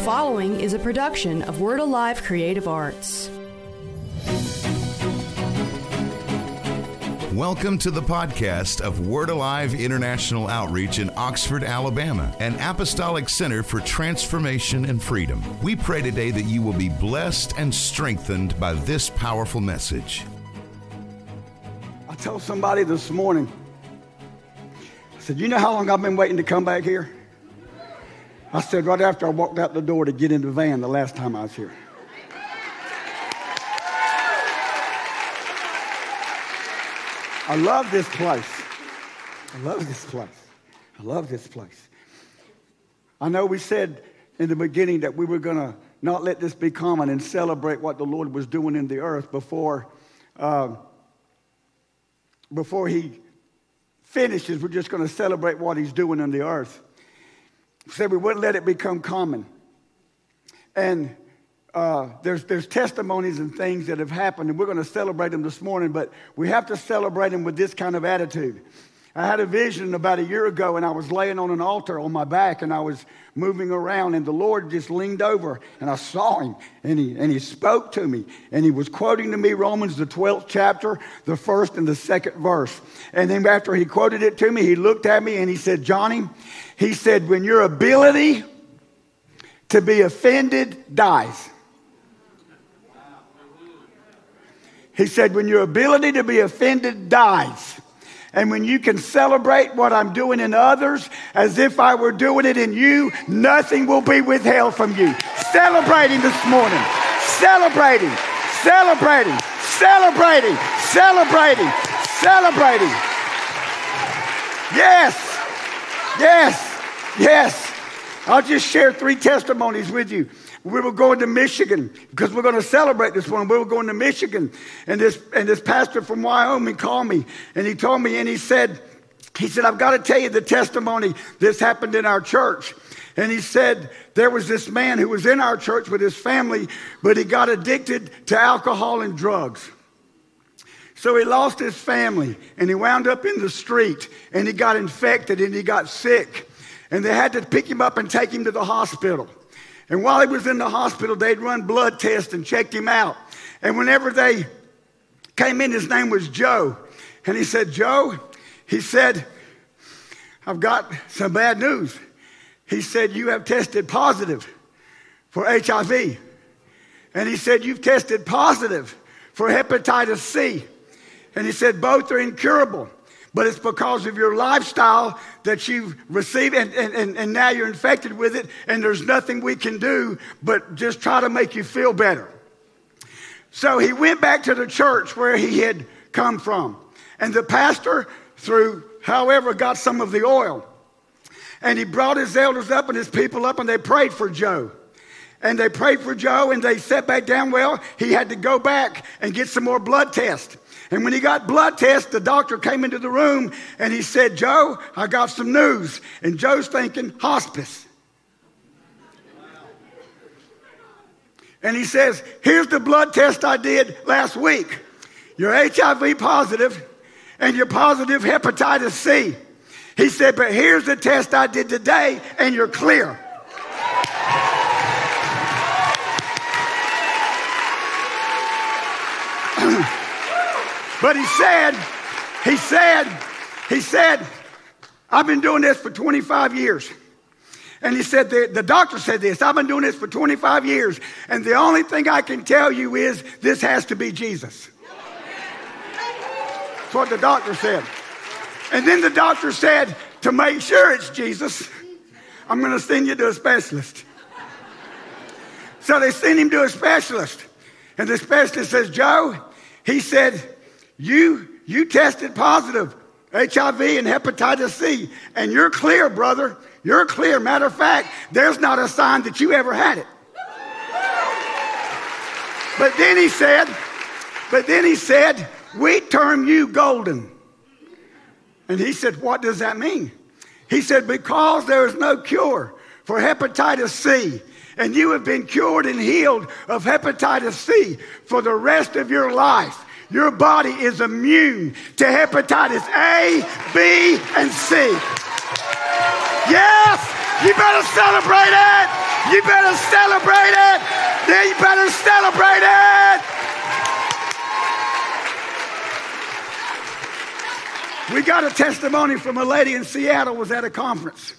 following is a production of Word Alive Creative Arts. Welcome to the podcast of Word Alive International Outreach in Oxford, Alabama, an apostolic center for transformation and freedom. We pray today that you will be blessed and strengthened by this powerful message. I told somebody this morning, I said, You know how long I've been waiting to come back here? I said, Right after I walked out the door to get in the van the last time I was here. I love this place. I love this place. I love this place. I know we said in the beginning that we were going to not let this be common and celebrate what the Lord was doing in the earth before, uh, before He finishes. We're just going to celebrate what He's doing in the earth. Said we wouldn't let it become common. And uh, there's, there's testimonies and things that have happened, and we're going to celebrate them this morning, but we have to celebrate them with this kind of attitude. I had a vision about a year ago, and I was laying on an altar on my back, and I was moving around, and the Lord just leaned over, and I saw him, and he, and he spoke to me, and he was quoting to me Romans, the 12th chapter, the first and the second verse. And then after he quoted it to me, he looked at me, and he said, Johnny, he said, when your ability to be offended dies, He said, when your ability to be offended dies, and when you can celebrate what I'm doing in others as if I were doing it in you, nothing will be withheld from you. Celebrating this morning, celebrating, celebrating, celebrating, celebrating, celebrating. Yes, yes, yes. I'll just share three testimonies with you. We were going to Michigan because we're going to celebrate this one. We were going to Michigan, and this and this pastor from Wyoming called me, and he told me, and he said, he said, I've got to tell you the testimony. This happened in our church. And he said there was this man who was in our church with his family, but he got addicted to alcohol and drugs. So he lost his family and he wound up in the street and he got infected and he got sick. And they had to pick him up and take him to the hospital. And while he was in the hospital, they'd run blood tests and checked him out. And whenever they came in, his name was Joe. And he said, Joe, he said, I've got some bad news. He said, You have tested positive for HIV. And he said, You've tested positive for hepatitis C. And he said, Both are incurable but it's because of your lifestyle that you've received and, and, and, now you're infected with it and there's nothing we can do but just try to make you feel better. So he went back to the church where he had come from. And the pastor through however got some of the oil. And he brought his elders up and his people up and they prayed for joe. And they prayed for joe and they sat back down. Well he had to go back and get some more blood tests and when he got blood tests, the doctor came into the room and he said, Joe, I got some news. And Joe's thinking, hospice. And he says, Here's the blood test I did last week. You're HIV positive and you're positive hepatitis C. He said, But here's the test I did today and you're clear. But he said, he said, he said, I've been doing this for 25 years. And he said, the, the doctor said this, I've been doing this for 25 years. And the only thing I can tell you is this has to be Jesus. That's what the doctor said. And then the doctor said, to make sure it's Jesus, I'm going to send you to a specialist. So they sent him to a specialist. And the specialist says, Joe, he said, you, you tested positive HIV and hepatitis C, and you're clear, brother. You're clear. Matter of fact, there's not a sign that you ever had it. But then he said, but then he said, we term you golden. And he said, what does that mean? He said, because there is no cure for hepatitis C, and you have been cured and healed of hepatitis C for the rest of your life. Your body is immune to hepatitis A, B, and C. Yes, You better celebrate it. You better celebrate it. Yeah, you better celebrate it. We got a testimony from a lady in Seattle was at a conference.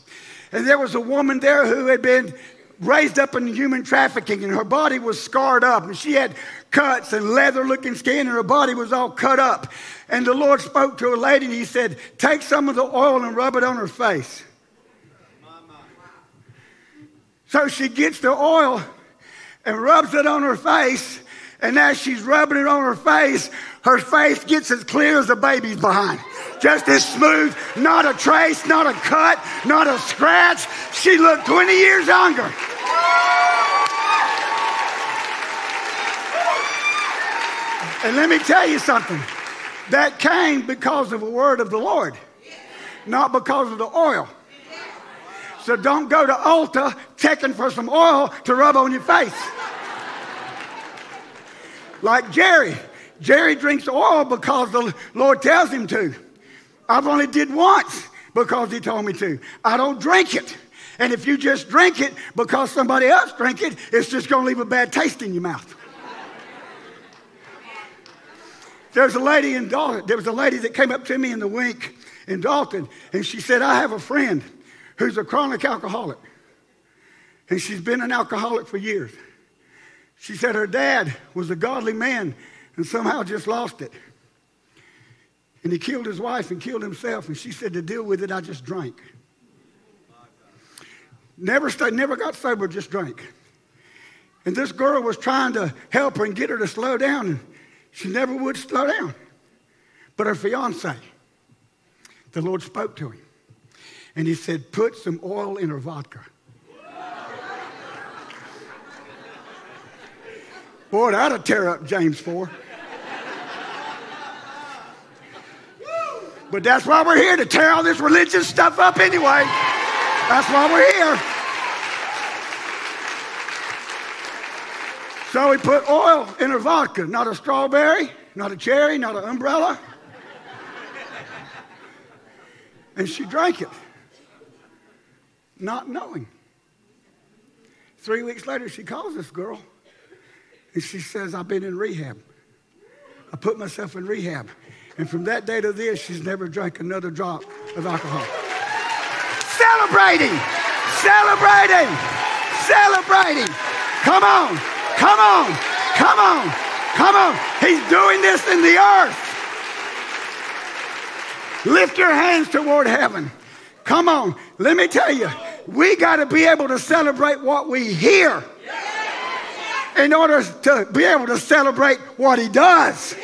And there was a woman there who had been raised up in human trafficking and her body was scarred up and she had cuts and leather looking skin and her body was all cut up. And the Lord spoke to a lady and he said, Take some of the oil and rub it on her face. So she gets the oil and rubs it on her face. And as she's rubbing it on her face, her face gets as clear as a baby's behind. Just as smooth, not a trace, not a cut, not a scratch. She looked 20 years younger. And let me tell you something. That came because of a word of the Lord, not because of the oil. So don't go to Ulta checking for some oil to rub on your face. Like Jerry. Jerry drinks oil because the Lord tells him to. I've only did once because he told me to. I don't drink it. And if you just drink it because somebody else drank it, it's just going to leave a bad taste in your mouth. There's a lady in Dalton. There was a lady that came up to me in the wink in Dalton, and she said, I have a friend who's a chronic alcoholic. And she's been an alcoholic for years. She said her dad was a godly man and somehow just lost it. And he killed his wife and killed himself. And she said, To deal with it, I just drank. Never, stayed, never got sober, just drank. And this girl was trying to help her and get her to slow down. She never would slow down. But her fiance, the Lord spoke to him. And he said, Put some oil in her vodka. Boy, that'll tear up James 4. But that's why we're here to tear all this religious stuff up anyway. That's why we're here. So we put oil in her vodka, not a strawberry, not a cherry, not an umbrella. And she drank it, not knowing. Three weeks later, she calls this girl and she says, I've been in rehab. I put myself in rehab. And from that day to this, she's never drank another drop of alcohol. Celebrating! Celebrating! Celebrating! Come on! Come on! Come on! Come on! He's doing this in the earth. Lift your hands toward heaven. Come on. Let me tell you, we got to be able to celebrate what we hear in order to be able to celebrate what he does.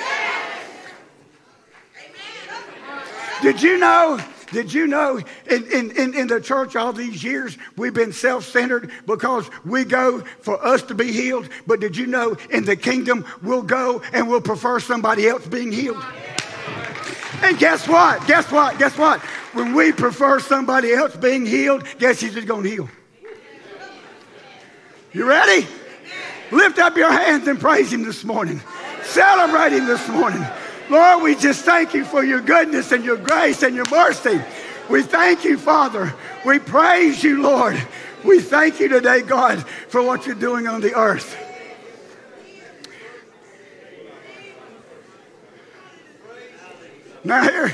Did you know did you know in, in, in, the church all these years we've been self centered because we go for us to be healed? But did you know in the kingdom we'll go and we'll prefer somebody else being healed? And guess what? Guess what? Guess what? When we prefer somebody else being healed, guess he's just going to heal. You ready? Lift up your hands and praise him this morning. Celebrate him this morning. Lord, we just thank you for your goodness and your grace and your mercy. We thank you, Father. We praise you, Lord. We thank you today, God, for what you're doing on the earth. Now, here.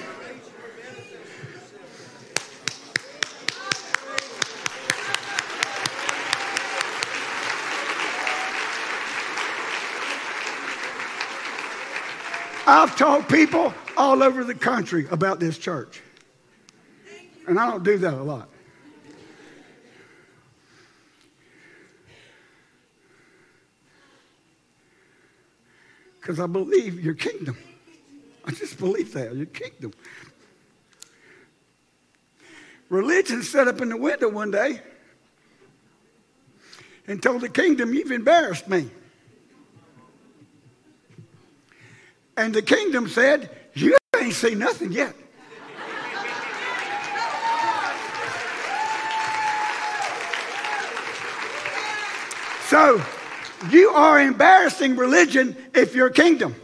I've told people all over the country about this church. And I don't do that a lot. Because I believe your kingdom. I just believe that, your kingdom. Religion set up in the window one day and told the kingdom, You've embarrassed me. And the kingdom said, You ain't seen nothing yet. so, you are embarrassing religion if you're kingdom.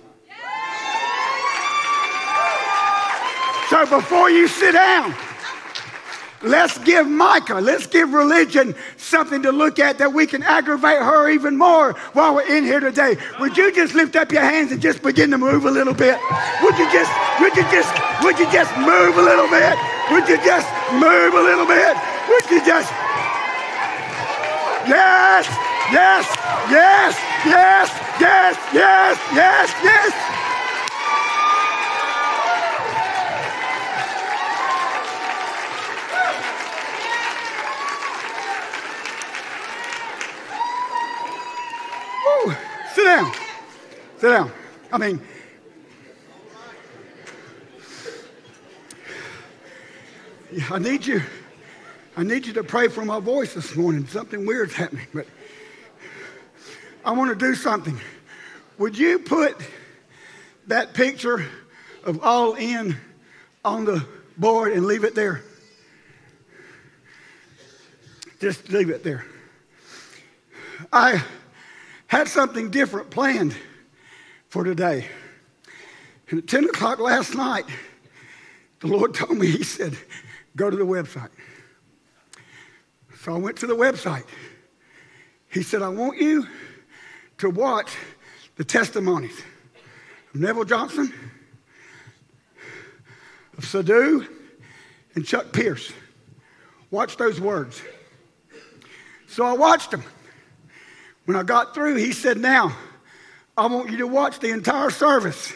So, before you sit down Let's give Micah, let's give religion something to look at that we can aggravate her even more while we're in here today. Would you just lift up your hands and just begin to move a little bit? Would you just, would you just, would you just move a little bit? Would you just move a little bit? Would you just? Yes, yes, yes, yes, yes, yes, yes, yes. Sit down. Sit down. I mean, I need you. I need you to pray for my voice this morning. Something weird's happening, but I want to do something. Would you put that picture of all in on the board and leave it there? Just leave it there. I had something different planned for today. And at 10 o'clock last night, the Lord told me, He said, go to the website. So I went to the website. He said, I want you to watch the testimonies of Neville Johnson, of Sadhu, and Chuck Pierce. Watch those words. So I watched them. When I got through, he said, Now, I want you to watch the entire service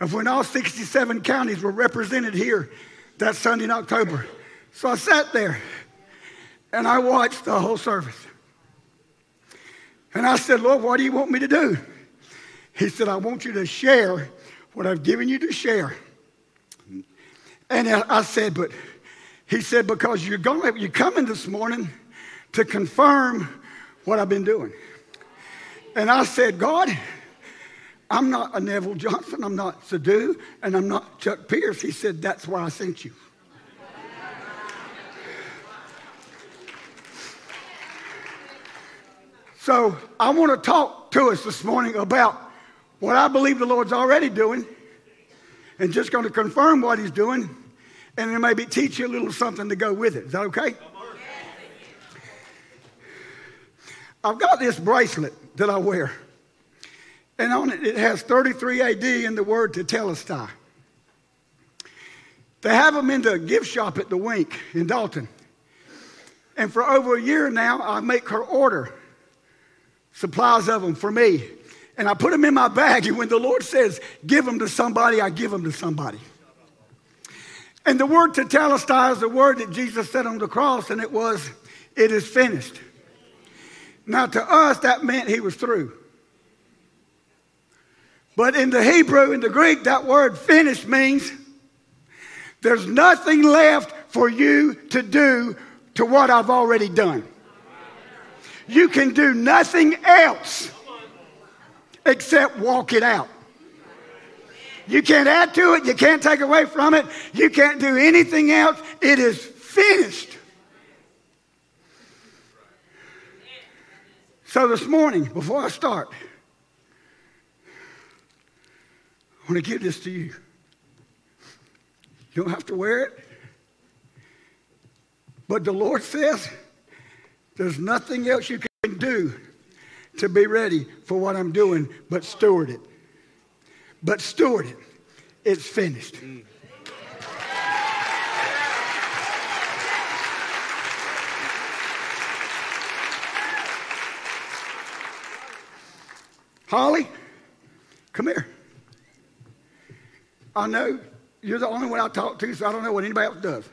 of when all 67 counties were represented here that Sunday in October. So I sat there and I watched the whole service. And I said, Lord, what do you want me to do? He said, I want you to share what I've given you to share. And I said, but he said, because you're going, you're coming this morning to confirm what I've been doing. And I said, God, I'm not a Neville Johnson, I'm not Sadhu, and I'm not Chuck Pierce. He said, That's why I sent you. So I want to talk to us this morning about what I believe the Lord's already doing and just going to confirm what He's doing and then maybe teach you a little something to go with it. Is that okay? I've got this bracelet that I wear, and on it it has 33 AD in the word tetelestai. They have them in the gift shop at the Wink in Dalton. And for over a year now, I make her order supplies of them for me. And I put them in my bag, and when the Lord says, give them to somebody, I give them to somebody. And the word to tetelestai is the word that Jesus said on the cross, and it was, it is finished. Now, to us, that meant he was through. But in the Hebrew, in the Greek, that word finished means there's nothing left for you to do to what I've already done. You can do nothing else except walk it out. You can't add to it, you can't take away from it, you can't do anything else. It is finished. So this morning, before I start, I want to give this to you. You don't have to wear it. But the Lord says there's nothing else you can do to be ready for what I'm doing but steward it. But steward it. It's finished. Mm. Holly, come here. I know you're the only one I talk to, so I don't know what anybody else does.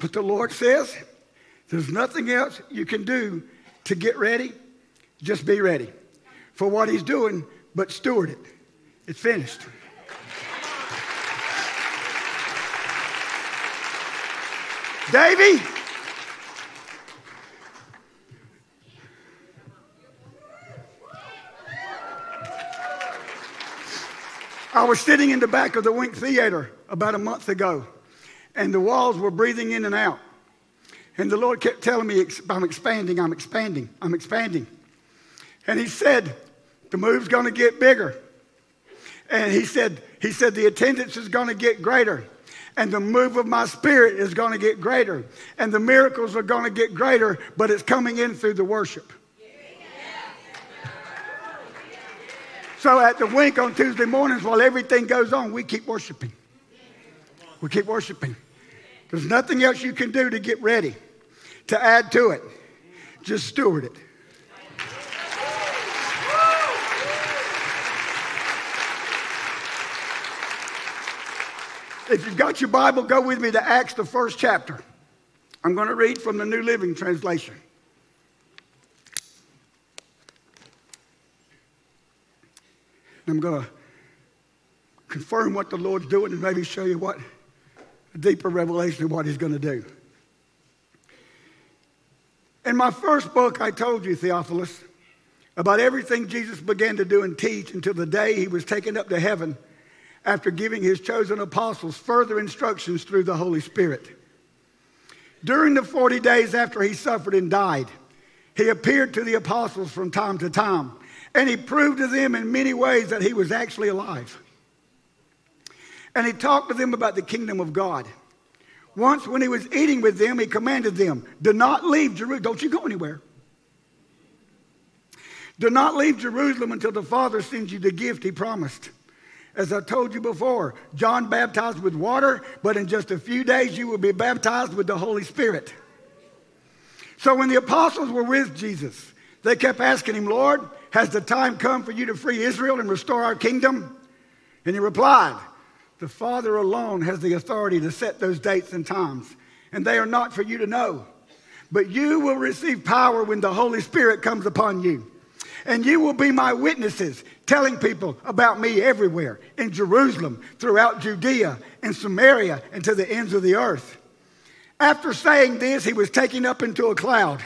but the Lord says there's nothing else you can do to get ready. Just be ready for what He's doing, but steward it. It's finished. Davy, I was sitting in the back of the Wink Theater about a month ago, and the walls were breathing in and out. And the Lord kept telling me, I'm expanding, I'm expanding, I'm expanding. And He said, The move's going to get bigger. And he said, he said, the attendance is going to get greater. And the move of my spirit is going to get greater. And the miracles are going to get greater, but it's coming in through the worship. So at the wink on Tuesday mornings, while everything goes on, we keep worshiping. We keep worshiping. There's nothing else you can do to get ready, to add to it. Just steward it. If you've got your Bible, go with me to Acts, the first chapter. I'm going to read from the New Living Translation. I'm going to confirm what the Lord's doing and maybe show you what a deeper revelation of what He's going to do. In my first book, I told you, Theophilus, about everything Jesus began to do and teach until the day He was taken up to heaven after giving his chosen apostles further instructions through the Holy Spirit. During the 40 days after he suffered and died, he appeared to the apostles from time to time, and he proved to them in many ways that he was actually alive. And he talked to them about the kingdom of God. Once, when he was eating with them, he commanded them, Do not leave Jerusalem. Don't you go anywhere. Do not leave Jerusalem until the Father sends you the gift he promised. As I told you before, John baptized with water, but in just a few days you will be baptized with the Holy Spirit. So when the apostles were with Jesus, they kept asking him, Lord, has the time come for you to free Israel and restore our kingdom? And he replied, The Father alone has the authority to set those dates and times, and they are not for you to know. But you will receive power when the Holy Spirit comes upon you. And you will be my witnesses, telling people about me everywhere in Jerusalem, throughout Judea, and Samaria, and to the ends of the earth. After saying this, he was taken up into a cloud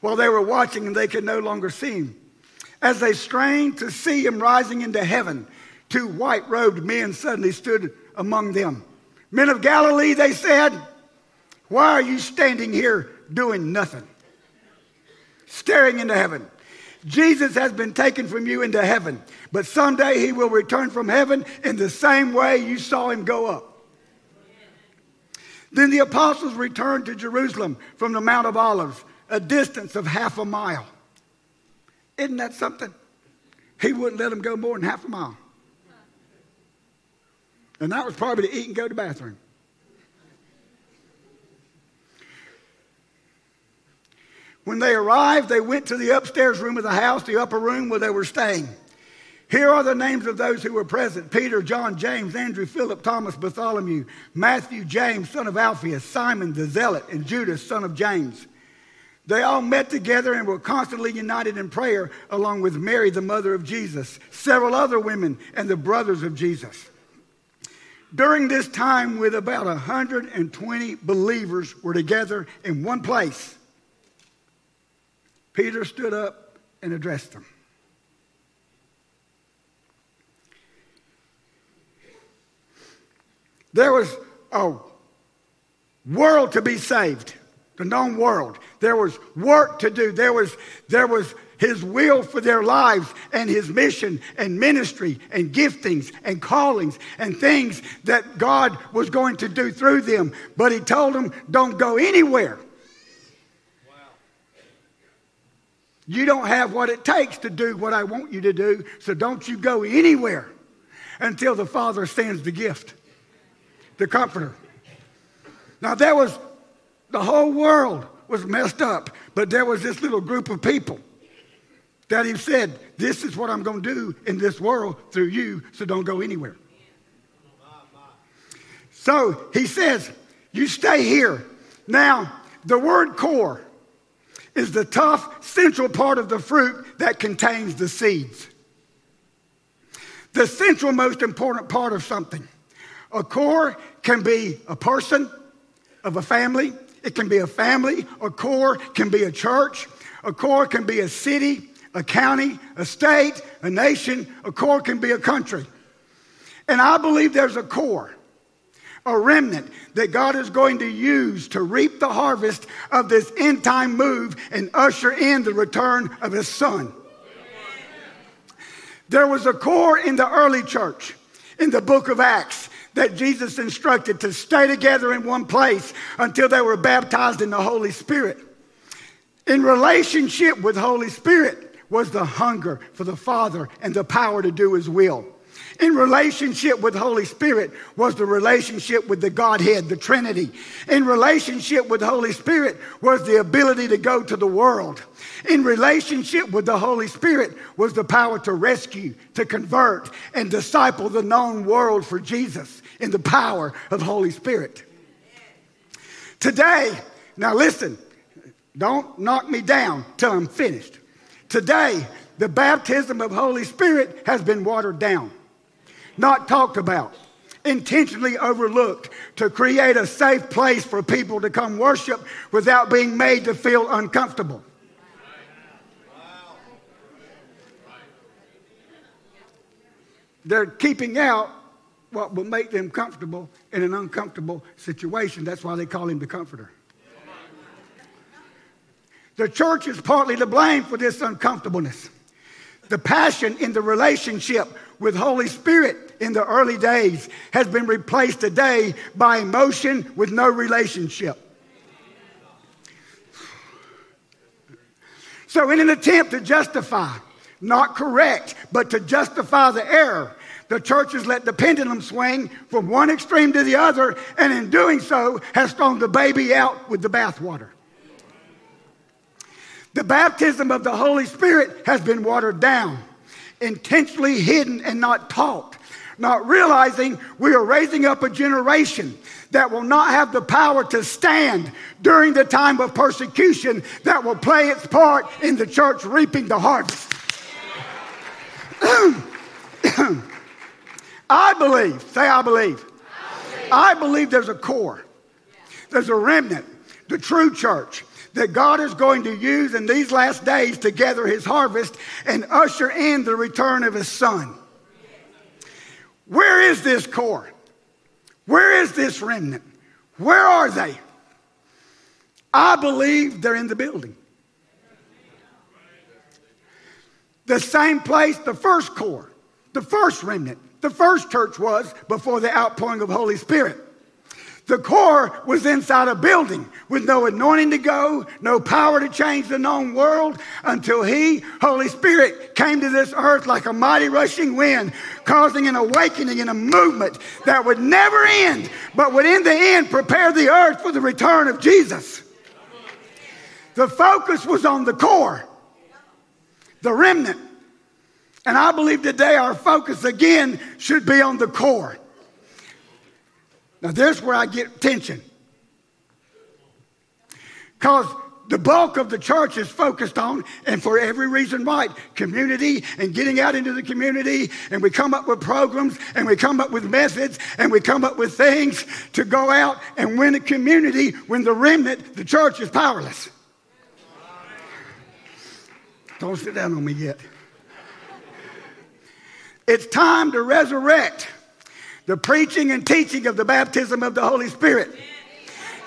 while they were watching and they could no longer see him. As they strained to see him rising into heaven, two white robed men suddenly stood among them. Men of Galilee, they said, Why are you standing here doing nothing? Staring into heaven. Jesus has been taken from you into heaven, but someday he will return from heaven in the same way you saw him go up. Then the apostles returned to Jerusalem from the Mount of Olives, a distance of half a mile. Isn't that something? He wouldn't let them go more than half a mile. And that was probably to eat and go to the bathroom. When they arrived, they went to the upstairs room of the house, the upper room where they were staying. Here are the names of those who were present Peter, John, James, Andrew, Philip, Thomas, Bartholomew, Matthew, James, son of Alphaeus, Simon the Zealot, and Judas, son of James. They all met together and were constantly united in prayer, along with Mary, the mother of Jesus, several other women, and the brothers of Jesus. During this time, with about 120 believers were together in one place. Peter stood up and addressed them. There was a world to be saved, the known world. There was work to do. There was, there was his will for their lives and his mission and ministry and giftings and callings and things that God was going to do through them. But he told them, don't go anywhere You don't have what it takes to do what I want you to do, so don't you go anywhere until the Father sends the gift, the Comforter. Now, there was, the whole world was messed up, but there was this little group of people that he said, This is what I'm going to do in this world through you, so don't go anywhere. So he says, You stay here. Now, the word core is the tough central part of the fruit that contains the seeds. The central most important part of something. A core can be a person of a family, it can be a family, a core can be a church, a core can be a city, a county, a state, a nation, a core can be a country. And I believe there's a core a remnant that God is going to use to reap the harvest of this end time move and usher in the return of his son. There was a core in the early church in the book of Acts that Jesus instructed to stay together in one place until they were baptized in the Holy Spirit. In relationship with Holy Spirit was the hunger for the Father and the power to do his will. In relationship with Holy Spirit was the relationship with the Godhead, the Trinity. In relationship with Holy Spirit was the ability to go to the world. In relationship with the Holy Spirit was the power to rescue, to convert, and disciple the known world for Jesus in the power of Holy Spirit. Today, now listen, don't knock me down till I'm finished. Today, the baptism of Holy Spirit has been watered down not talked about, intentionally overlooked to create a safe place for people to come worship without being made to feel uncomfortable. They're keeping out what will make them comfortable in an uncomfortable situation. That's why they call him the comforter. The church is partly to blame for this uncomfortableness. The passion in the relationship with Holy Spirit in the early days has been replaced today by emotion with no relationship. So, in an attempt to justify, not correct, but to justify the error, the church has let the pendulum swing from one extreme to the other, and in doing so, has thrown the baby out with the bathwater. The baptism of the Holy Spirit has been watered down, intentionally hidden and not taught, not realizing we are raising up a generation that will not have the power to stand during the time of persecution that will play its part in the church reaping the harvest. I believe, say I believe. I believe. There's a core. There's a remnant, the true church that God is going to use in these last days to gather his harvest and usher in the return of his son. Where is this core? Where is this remnant? Where are they? I believe they're in the building. The same place the first core, the first remnant, the first church was before the outpouring of Holy Spirit. The core was inside a building with no anointing to go, no power to change the known world until He, Holy Spirit, came to this earth like a mighty rushing wind, causing an awakening and a movement that would never end, but would in the end prepare the earth for the return of Jesus. The focus was on the core, the remnant. And I believe today our focus again should be on the core. Now, there's where I get tension. Because the bulk of the church is focused on, and for every reason right, community and getting out into the community. And we come up with programs and we come up with methods and we come up with things to go out and win a community when the remnant, the church, is powerless. Don't sit down on me yet. It's time to resurrect the preaching and teaching of the baptism of the Holy Spirit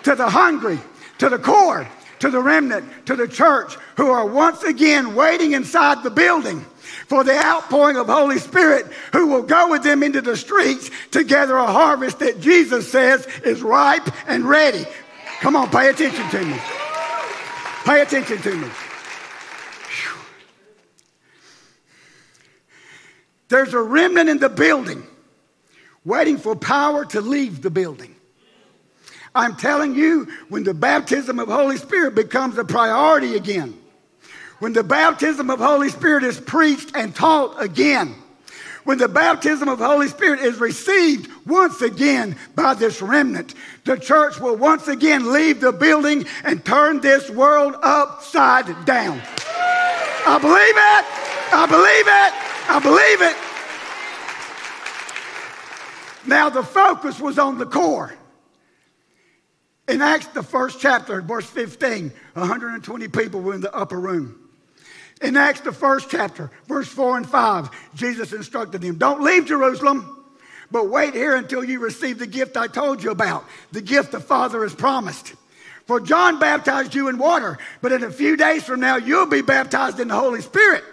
to the hungry, to the core, to the remnant, to the church who are once again waiting inside the building for the outpouring of Holy Spirit who will go with them into the streets to gather a harvest that Jesus says is ripe and ready. Come on, pay attention to me. Pay attention to me. There's a remnant in the building waiting for power to leave the building. I'm telling you, when the baptism of Holy Spirit becomes a priority again, when the baptism of Holy Spirit is preached and taught again, when the baptism of Holy Spirit is received once again by this remnant, the church will once again leave the building and turn this world upside down. I believe it. I believe it. I believe it. Now, the focus was on the core. In Acts, the first chapter, verse 15, 120 people were in the upper room. In Acts, the first chapter, verse 4 and 5, Jesus instructed them Don't leave Jerusalem, but wait here until you receive the gift I told you about, the gift the Father has promised. For John baptized you in water, but in a few days from now, you'll be baptized in the Holy Spirit.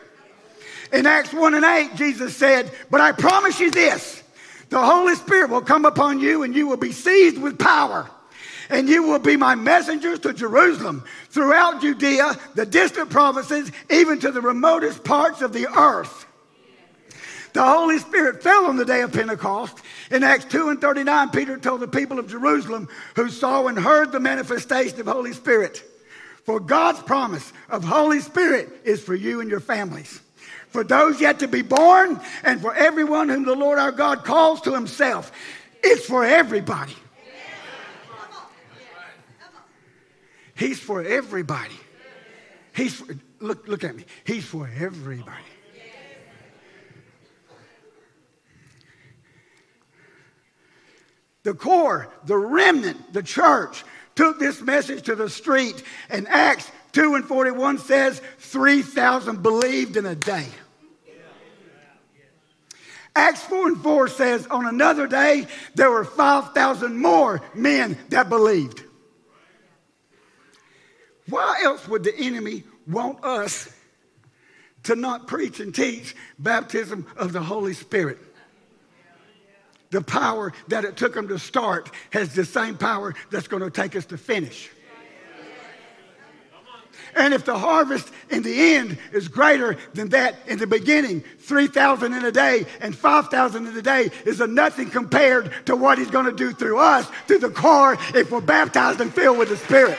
In Acts 1 and 8, Jesus said, But I promise you this the Holy Spirit will come upon you and you will be seized with power. And you will be my messengers to Jerusalem, throughout Judea, the distant provinces, even to the remotest parts of the earth. The Holy Spirit fell on the day of Pentecost. In Acts 2 and 39, Peter told the people of Jerusalem who saw and heard the manifestation of Holy Spirit, For God's promise of Holy Spirit is for you and your families for those yet to be born, and for everyone whom the Lord our God calls to himself. It's for everybody. He's for everybody. He's for, look, look at me. He's for everybody. The core, the remnant, the church took this message to the street, and Acts 2 and 41 says 3,000 believed in a day. Acts 4 and 4 says, on another day, there were 5,000 more men that believed. Why else would the enemy want us to not preach and teach baptism of the Holy Spirit? The power that it took them to start has the same power that's going to take us to finish. And if the harvest in the end is greater than that in the beginning, 3,000 in a day and 5,000 in a day is a nothing compared to what he's going to do through us, through the car, if we're baptized and filled with the Spirit.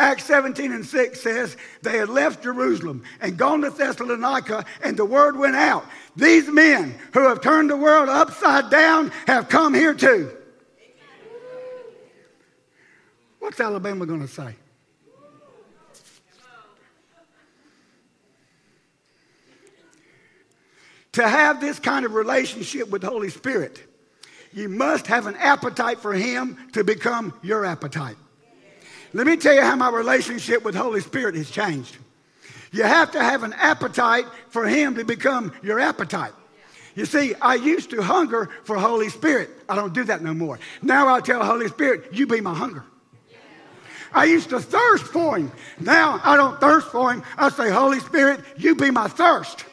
Acts 17 and 6 says they had left Jerusalem and gone to Thessalonica, and the word went out. These men who have turned the world upside down have come here too. What's Alabama going to say? To have this kind of relationship with the Holy Spirit, you must have an appetite for Him to become your appetite. Let me tell you how my relationship with Holy Spirit has changed. You have to have an appetite for Him to become your appetite. You see, I used to hunger for Holy Spirit. I don't do that no more. Now I tell Holy Spirit, you be my hunger. I used to thirst for him. Now I don't thirst for him. I say, Holy Spirit, you be my thirst.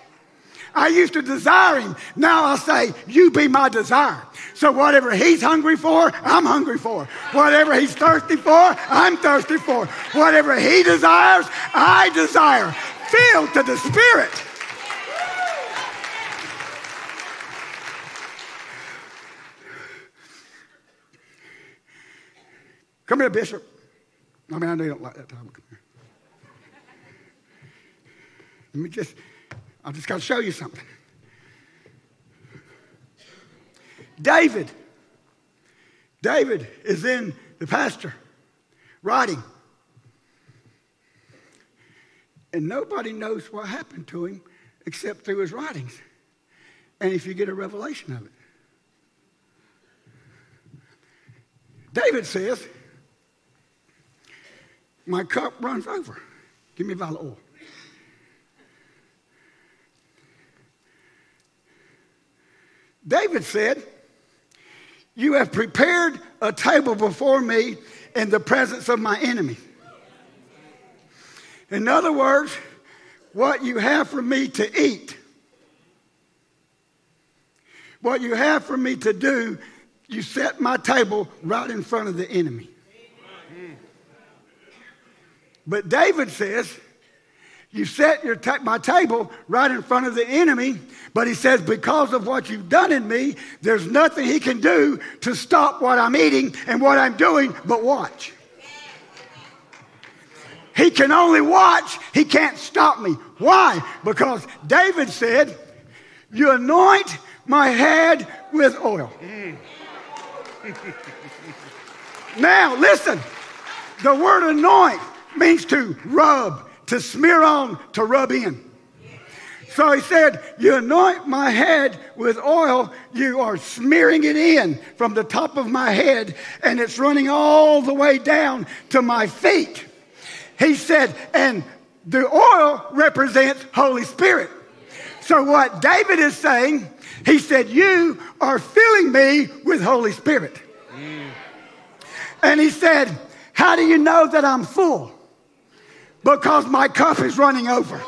I used to desire him. Now I say, you be my desire. So whatever he's hungry for, I'm hungry for. Whatever he's thirsty for, I'm thirsty for. Whatever he desires, I desire. Filled to the Spirit. Come here, Bishop. I mean, I know you don't like that topic. Let me just, I just got to show you something. David. David is in the pasture writing. And nobody knows what happened to him except through his writings. And if you get a revelation of it. David says, my cup runs over. Give me a vial of oil. David said, You have prepared a table before me in the presence of my enemy. In other words, what you have for me to eat, what you have for me to do, you set my table right in front of the enemy. But David says, You set your ta- my table right in front of the enemy, but he says, Because of what you've done in me, there's nothing he can do to stop what I'm eating and what I'm doing but watch. He can only watch, he can't stop me. Why? Because David said, You anoint my head with oil. Mm. now, listen, the word anoint means to rub, to smear on, to rub in. So he said, You anoint my head with oil, you are smearing it in from the top of my head, and it's running all the way down to my feet. He said, And the oil represents Holy Spirit. So what David is saying, he said, You are filling me with Holy Spirit. Mm. And he said, How do you know that I'm full? Because my cup is running over.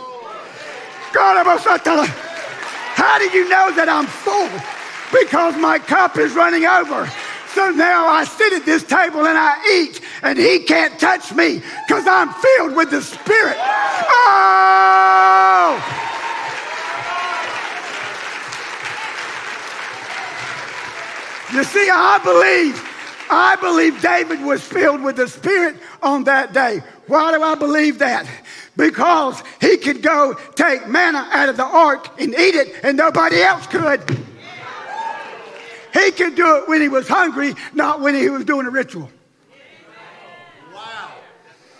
God, how do you know that I'm full? Because my cup is running over. So now I sit at this table and I eat, and he can't touch me because I'm filled with the Spirit. Oh! You see, I believe, I believe David was filled with the Spirit on that day. Why do I believe that? Because he could go take manna out of the ark and eat it, and nobody else could. He could do it when he was hungry, not when he was doing a ritual.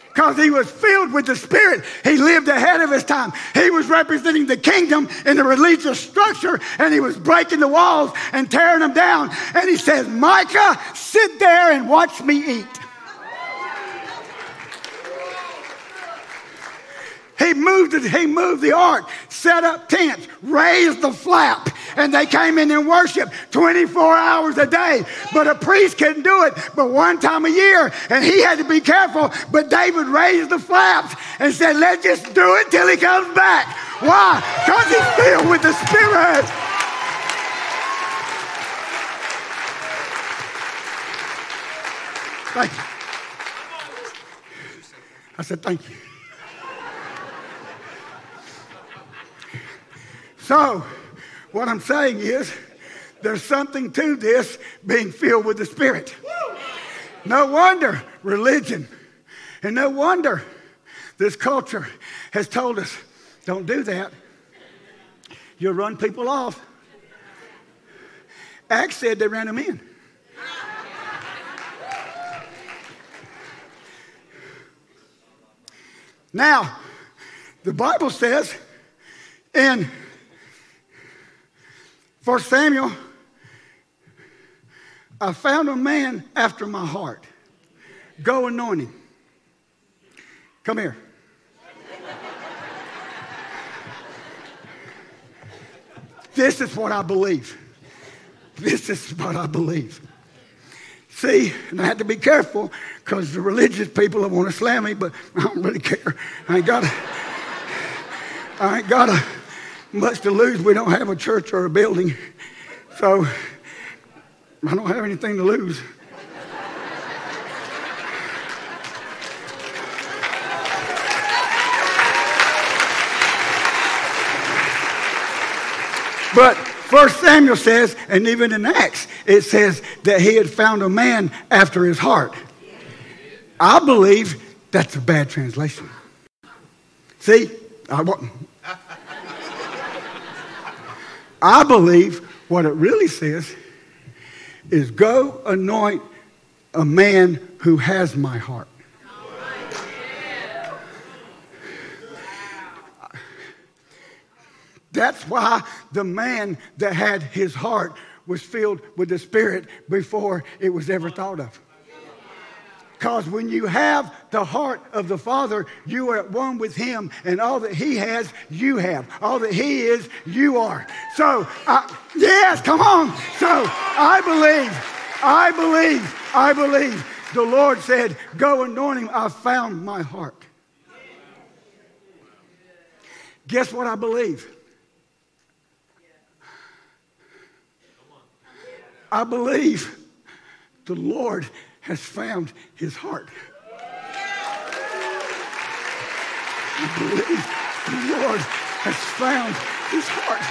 Because he was filled with the Spirit. He lived ahead of his time. He was representing the kingdom in the religious structure, and he was breaking the walls and tearing them down. And he says, Micah, sit there and watch me eat. He moved, it, he moved the ark, set up tents, raised the flap, and they came in and worshiped 24 hours a day. But a priest couldn't do it but one time a year, and he had to be careful. But David raised the flaps and said, Let's just do it till he comes back. Why? Because he's filled with the Spirit. Thank you. I said, Thank you. So, what I'm saying is, there's something to this being filled with the Spirit. No wonder religion, and no wonder this culture has told us don't do that. You'll run people off. Acts said they ran them in. Now, the Bible says in for Samuel, I found a man after my heart. Go anoint him. Come here. this is what I believe. This is what I believe. See, and I had to be careful because the religious people want to slam me, but I don't really care. I ain't got to. I ain't got a much to lose. We don't have a church or a building. So I don't have anything to lose. But First Samuel says, and even in Acts, it says that he had found a man after his heart. I believe that's a bad translation. See, I, I believe what it really says is go anoint a man who has my heart. That's why the man that had his heart was filled with the Spirit before it was ever thought of. Because when you have the heart of the Father, you are at one with Him, and all that He has, you have. All that He is, you are. So, uh, yes, come on. So, I believe, I believe, I believe. The Lord said, Go anoint him. I found my heart. Guess what I believe? I believe the Lord has found his heart. I believe the Lord has found his heart.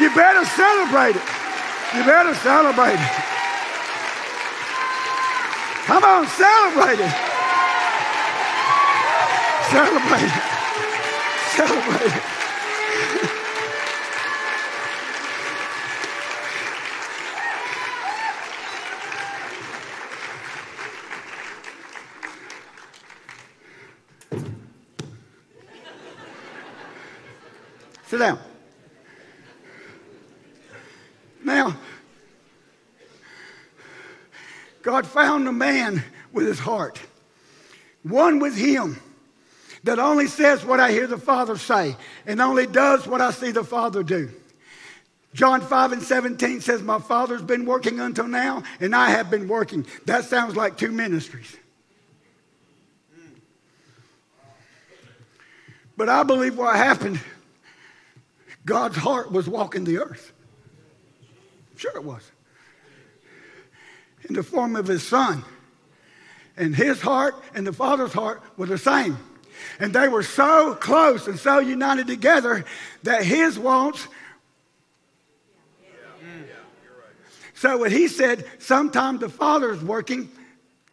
You better celebrate it. You better celebrate it. Come on, celebrate it. Celebrate it. Celebrate it. Sit down. Now, God found a man with his heart, one with him that only says what I hear the Father say and only does what I see the Father do. John 5 and 17 says, My Father's been working until now, and I have been working. That sounds like two ministries. But I believe what happened, God's heart was walking the earth. Sure, it was. In the form of his son. And his heart and the Father's heart were the same. And they were so close and so united together that his wants. So when he said, sometimes the Father's working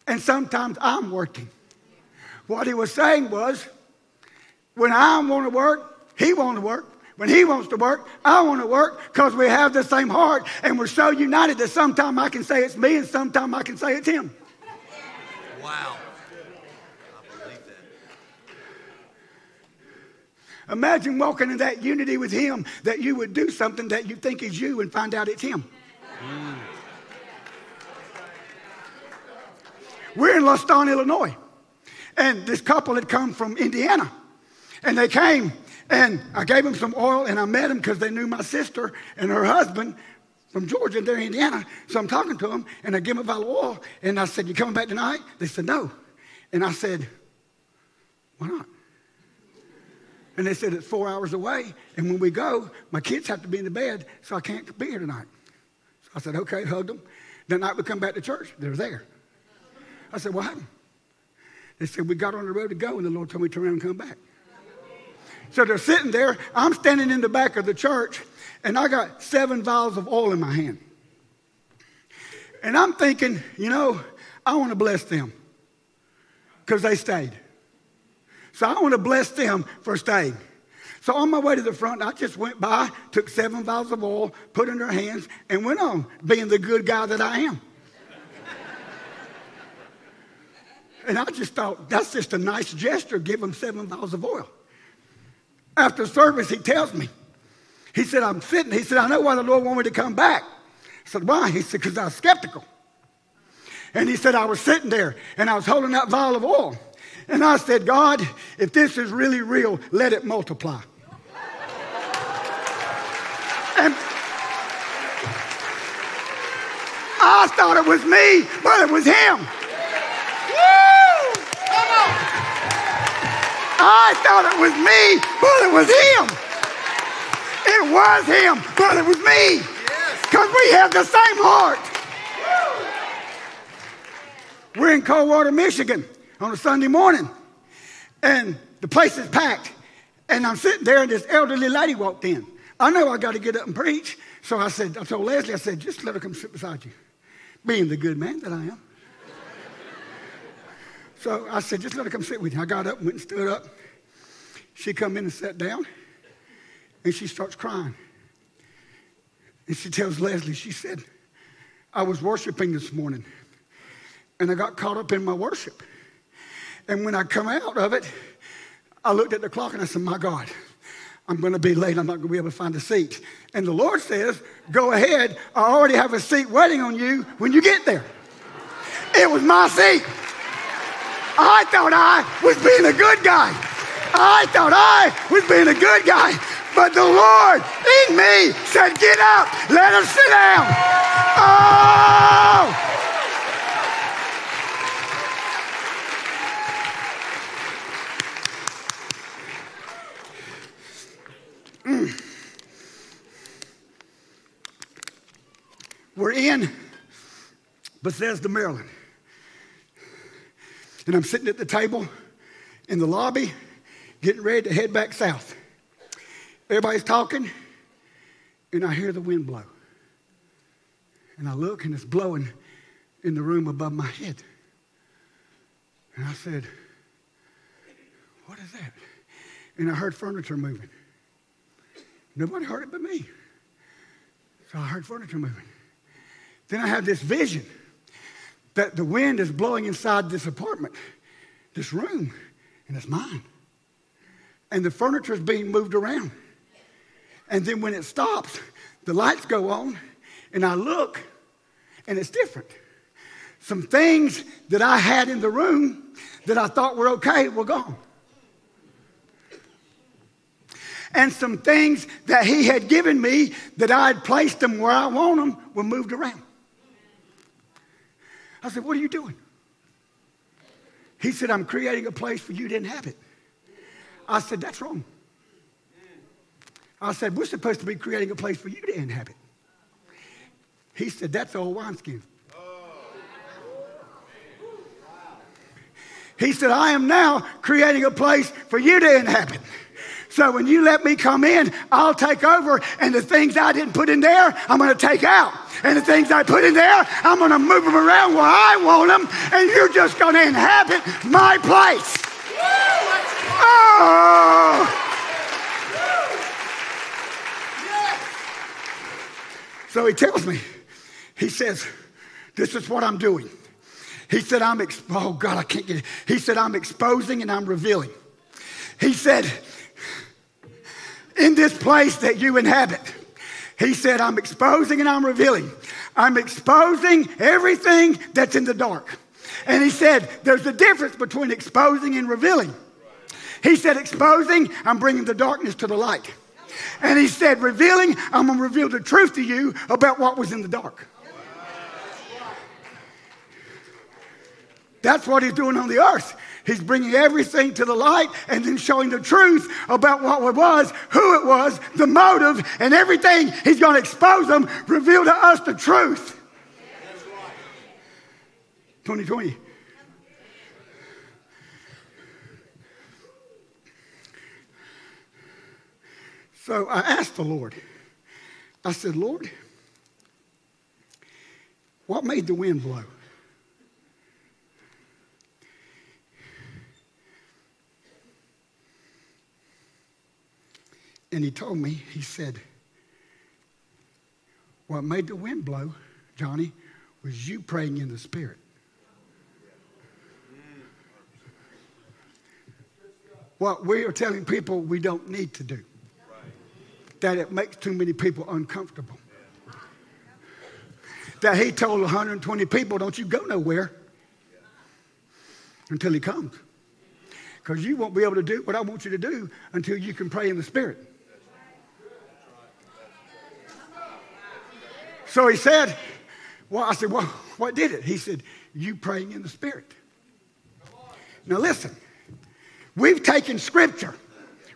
and sometimes I'm working. What he was saying was, when I want to work, he wants to work. When he wants to work, I want to work because we have the same heart and we're so united that sometimes I can say it's me and sometimes I can say it's him. Wow. I believe that. Imagine walking in that unity with him that you would do something that you think is you and find out it's him. Mm. We're in Luston, Illinois. And this couple had come from Indiana. And they came and I gave them some oil and I met them because they knew my sister and her husband from Georgia and they're in Indiana. So I'm talking to them and I give them a bottle of oil and I said, You coming back tonight? They said, No. And I said, Why not? And they said, It's four hours away. And when we go, my kids have to be in the bed, so I can't be here tonight. So I said, Okay, hugged them. That night we come back to church, they're there. I said, What happened? They said, We got on the road to go, and the Lord told me to turn around and come back. So they're sitting there. I'm standing in the back of the church, and I got seven vials of oil in my hand. And I'm thinking, you know, I want to bless them because they stayed. So I want to bless them for staying. So on my way to the front, I just went by, took seven vials of oil, put in their hands, and went on being the good guy that I am. and I just thought, that's just a nice gesture, give them seven vials of oil. After service, he tells me, he said, I'm sitting. He said, I know why the Lord wanted me to come back. I said, why? He said, because I was skeptical. And he said, I was sitting there and I was holding that vial of oil. And I said, God, if this is really real, let it multiply. and I thought it was me, but it was him. I thought it was me, but it was him. It was him, but it was me. Because we have the same heart. We're in Coldwater, Michigan on a Sunday morning, and the place is packed. And I'm sitting there, and this elderly lady walked in. I know I got to get up and preach. So I said, I told Leslie, I said, just let her come sit beside you. Being the good man that I am. So I said, just let her come sit with you. I got up and went and stood up. She come in and sat down, and she starts crying. And she tells Leslie, she said, I was worshiping this morning, and I got caught up in my worship. And when I come out of it, I looked at the clock and I said, My God, I'm going to be late. I'm not going to be able to find a seat. And the Lord says, Go ahead. I already have a seat waiting on you when you get there. It was my seat. I thought I was being a good guy. I thought I was being a good guy. But the Lord in me said, Get up, let him sit down. Oh! Mm. We're in Bethesda, Maryland. And I'm sitting at the table in the lobby, getting ready to head back south. Everybody's talking, and I hear the wind blow. And I look, and it's blowing in the room above my head. And I said, What is that? And I heard furniture moving. Nobody heard it but me. So I heard furniture moving. Then I had this vision that the wind is blowing inside this apartment, this room, and it's mine. And the furniture is being moved around. And then when it stops, the lights go on, and I look, and it's different. Some things that I had in the room that I thought were okay were gone. And some things that he had given me that I had placed them where I want them were moved around. I said, What are you doing? He said, I'm creating a place for you to inhabit. I said, That's wrong. I said, We're supposed to be creating a place for you to inhabit. He said, That's old wineskin. He said, I am now creating a place for you to inhabit. So when you let me come in, I'll take over, and the things I didn't put in there, I'm going to take out. And the things I put in there, I'm going to move them around where I want them, and you're just going to inhabit my place. Oh! So he tells me, he says, This is what I'm doing. He said, I'm, oh God, I can't get it. He said, I'm exposing and I'm revealing. He said, in this place that you inhabit, he said, I'm exposing and I'm revealing. I'm exposing everything that's in the dark. And he said, there's a difference between exposing and revealing. He said, exposing, I'm bringing the darkness to the light. And he said, revealing, I'm going to reveal the truth to you about what was in the dark. That's what he's doing on the earth. He's bringing everything to the light and then showing the truth about what it was, who it was, the motive, and everything. He's going to expose them, reveal to us the truth. 2020. So I asked the Lord, I said, Lord, what made the wind blow? And he told me, he said, What made the wind blow, Johnny, was you praying in the Spirit. What we are telling people we don't need to do, that it makes too many people uncomfortable. That he told 120 people, Don't you go nowhere until he comes. Because you won't be able to do what I want you to do until you can pray in the Spirit. So he said, Well, I said, Well, what did it? He said, You praying in the Spirit. Now listen, we've taken Scripture,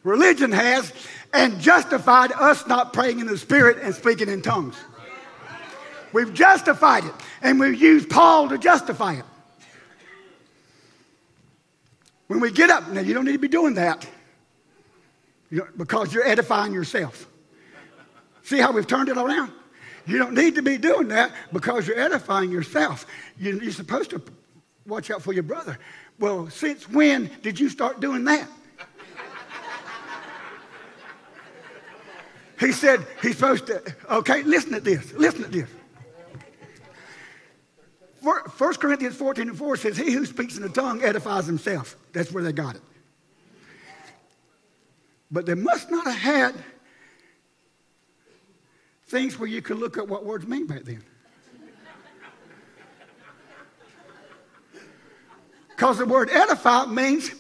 religion has, and justified us not praying in the Spirit and speaking in tongues. We've justified it, and we've used Paul to justify it. When we get up, now you don't need to be doing that because you're edifying yourself. See how we've turned it around? You don't need to be doing that because you're edifying yourself. You, are supposed to watch out for your brother. Well, since when did you start doing that? he said he's supposed to, okay, listen to this. Listen to this. 1 Corinthians 14 and 4 says, He who speaks in a tongue edifies himself. That's where they got it. But they must not have had things where you can look at what words mean back then. Because the word edify means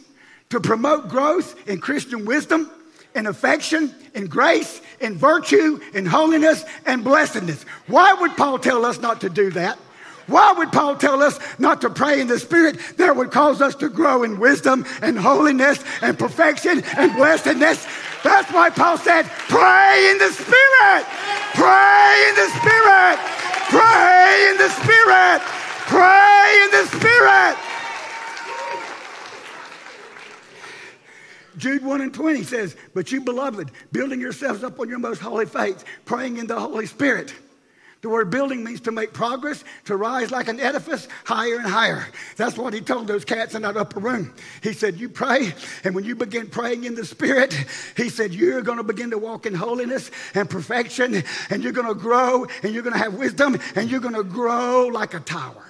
to promote growth in Christian wisdom, in affection, in grace, in virtue, in holiness, and blessedness. Why would Paul tell us not to do that? Why would Paul tell us not to pray in the Spirit that would cause us to grow in wisdom and holiness and perfection and blessedness? That's why Paul said, pray in the Spirit. Pray in the Spirit. Pray in the Spirit. Pray in the Spirit. Jude 1 and 20 says, But you, beloved, building yourselves up on your most holy faith, praying in the Holy Spirit. The word building means to make progress, to rise like an edifice higher and higher. That's what he told those cats in that upper room. He said, You pray, and when you begin praying in the Spirit, he said, You're going to begin to walk in holiness and perfection, and you're going to grow, and you're going to have wisdom, and you're going to grow like a tower.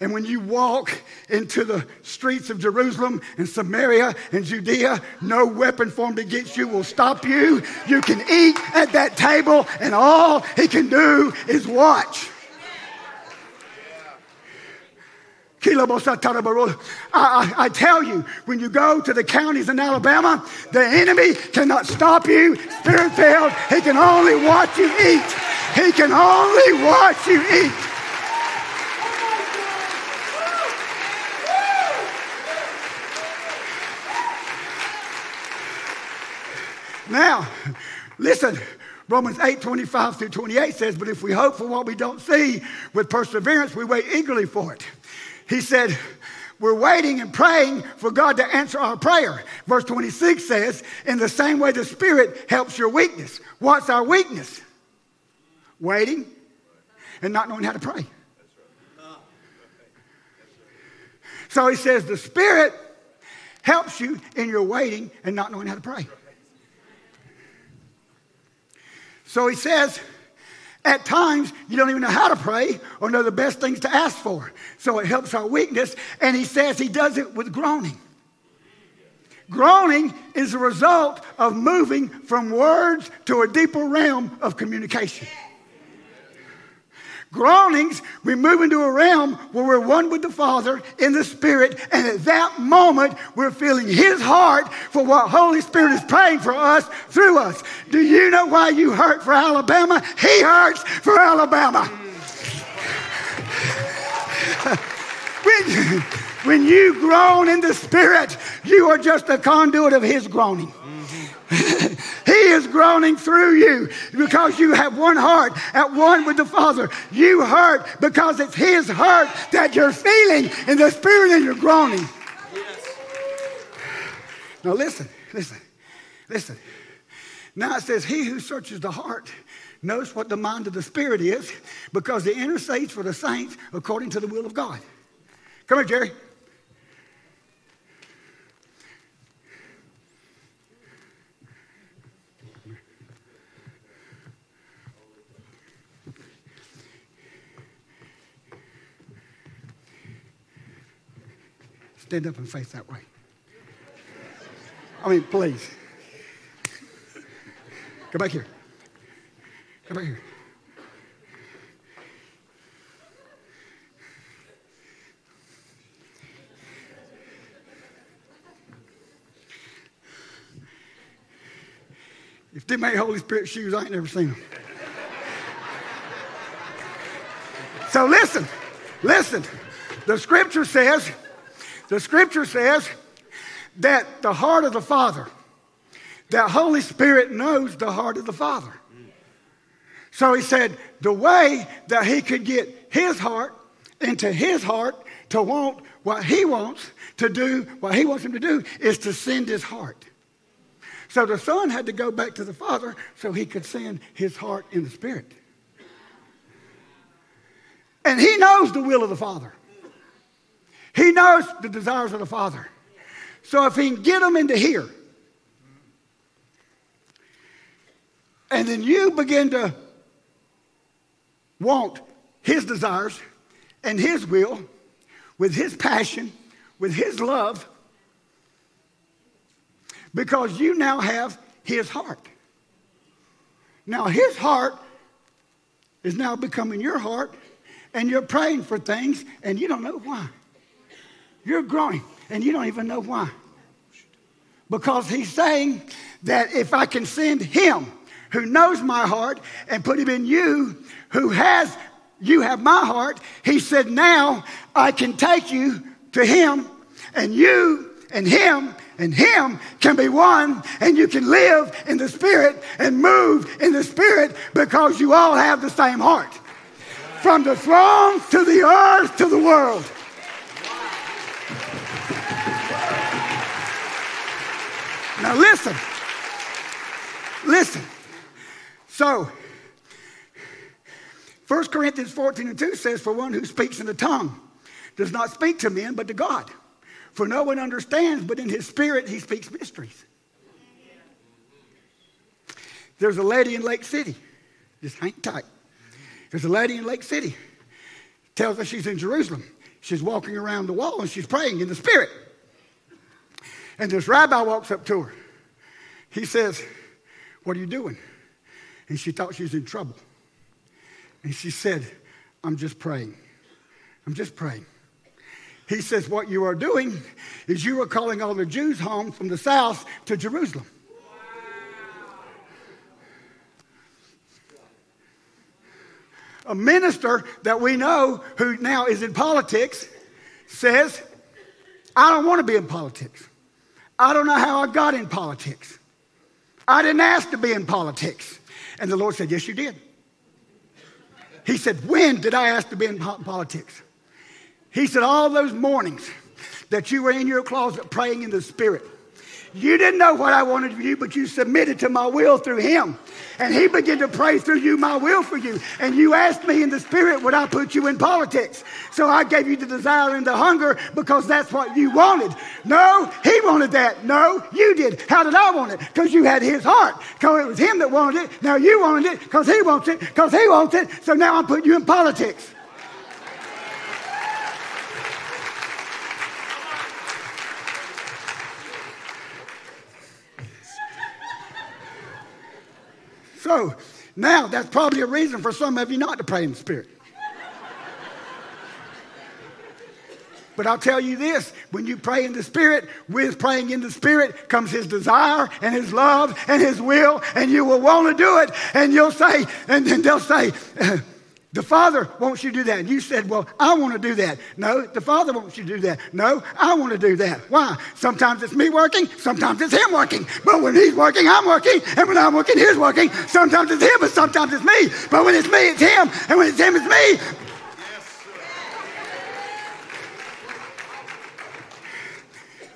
And when you walk into the streets of Jerusalem and Samaria and Judea, no weapon formed against you will stop you. You can eat at that table, and all he can do is watch. I, I, I, tell you, when you go to the counties in Alabama, the enemy cannot stop you spirit filled. He can only watch you eat. He can only watch you eat. Now, listen. Romans 8, 25 through 28 says, But if we hope for what we don't see, with perseverance we wait eagerly for it. He said, We're waiting and praying for God to answer our prayer. Verse 26 says, In the same way the Spirit helps your weakness. What's our weakness? Waiting and not knowing how to pray. So he says, The Spirit helps you in your waiting and not knowing how to pray. So he says, at times, you don't even know how to pray or know the best things to ask for. So it helps our weakness. And he says he does it with groaning. Groaning is a result of moving from words to a deeper realm of communication. Groanings, we move into a realm where we're one with the Father in the Spirit, and at that moment, we're feeling His heart for what Holy Spirit is praying for us through us. Do you know why you hurt for Alabama? He hurts for Alabama. when, when you groan in the Spirit, you are just a conduit of His groaning. he is groaning through you because you have one heart at one with the Father. You hurt because it's His hurt that you're feeling in the Spirit and you're groaning. Yes. Now, listen, listen, listen. Now it says, He who searches the heart knows what the mind of the Spirit is because he intercedes for the saints according to the will of God. Come here, Jerry. Stand up and face that way. I mean, please. Come back here. Come back here. If they make Holy Spirit shoes, I ain't never seen them. so listen, listen. The scripture says the scripture says that the heart of the Father, that Holy Spirit knows the heart of the Father. So he said the way that he could get his heart into his heart to want what he wants to do, what he wants him to do, is to send his heart. So the Son had to go back to the Father so he could send his heart in the Spirit. And he knows the will of the Father. He knows the desires of the Father. So if he can get them into here, and then you begin to want his desires and his will with his passion, with his love, because you now have his heart. Now, his heart is now becoming your heart, and you're praying for things, and you don't know why. You're growing, and you don't even know why. Because he's saying that if I can send him who knows my heart and put him in you who has, you have my heart, he said, now I can take you to him, and you and him and him can be one, and you can live in the Spirit and move in the Spirit because you all have the same heart. From the throne to the earth to the world. Now listen. Listen. So, 1 Corinthians 14 and 2 says, For one who speaks in the tongue does not speak to men, but to God. For no one understands, but in his spirit he speaks mysteries. There's a lady in Lake City. Just hang tight. There's a lady in Lake City. Tells us she's in Jerusalem. She's walking around the wall and she's praying in the spirit. And this rabbi walks up to her. He says, What are you doing? And she thought she was in trouble. And she said, I'm just praying. I'm just praying. He says, What you are doing is you are calling all the Jews home from the south to Jerusalem. A minister that we know who now is in politics says, I don't want to be in politics. I don't know how I got in politics. I didn't ask to be in politics. And the Lord said, Yes, you did. He said, When did I ask to be in politics? He said, All those mornings that you were in your closet praying in the Spirit. You didn't know what I wanted of you, but you submitted to my will through him. And he began to pray through you my will for you. And you asked me in the spirit, would I put you in politics? So I gave you the desire and the hunger because that's what you wanted. No, he wanted that. No, you did. How did I want it? Because you had his heart. Because it was him that wanted it. Now you wanted it because he wants it, because he wants it. So now I'm putting you in politics. So now that's probably a reason for some of you not to pray in the Spirit. But I'll tell you this when you pray in the Spirit, with praying in the Spirit comes His desire and His love and His will, and you will want to do it. And you'll say, and then they'll say, the Father wants you to do that. And you said, Well, I want to do that. No, the Father wants you to do that. No, I want to do that. Why? Sometimes it's me working, sometimes it's Him working. But when He's working, I'm working. And when I'm working, He's working. Sometimes it's Him, but sometimes it's me. But when it's me, it's Him. And when it's Him, it's me.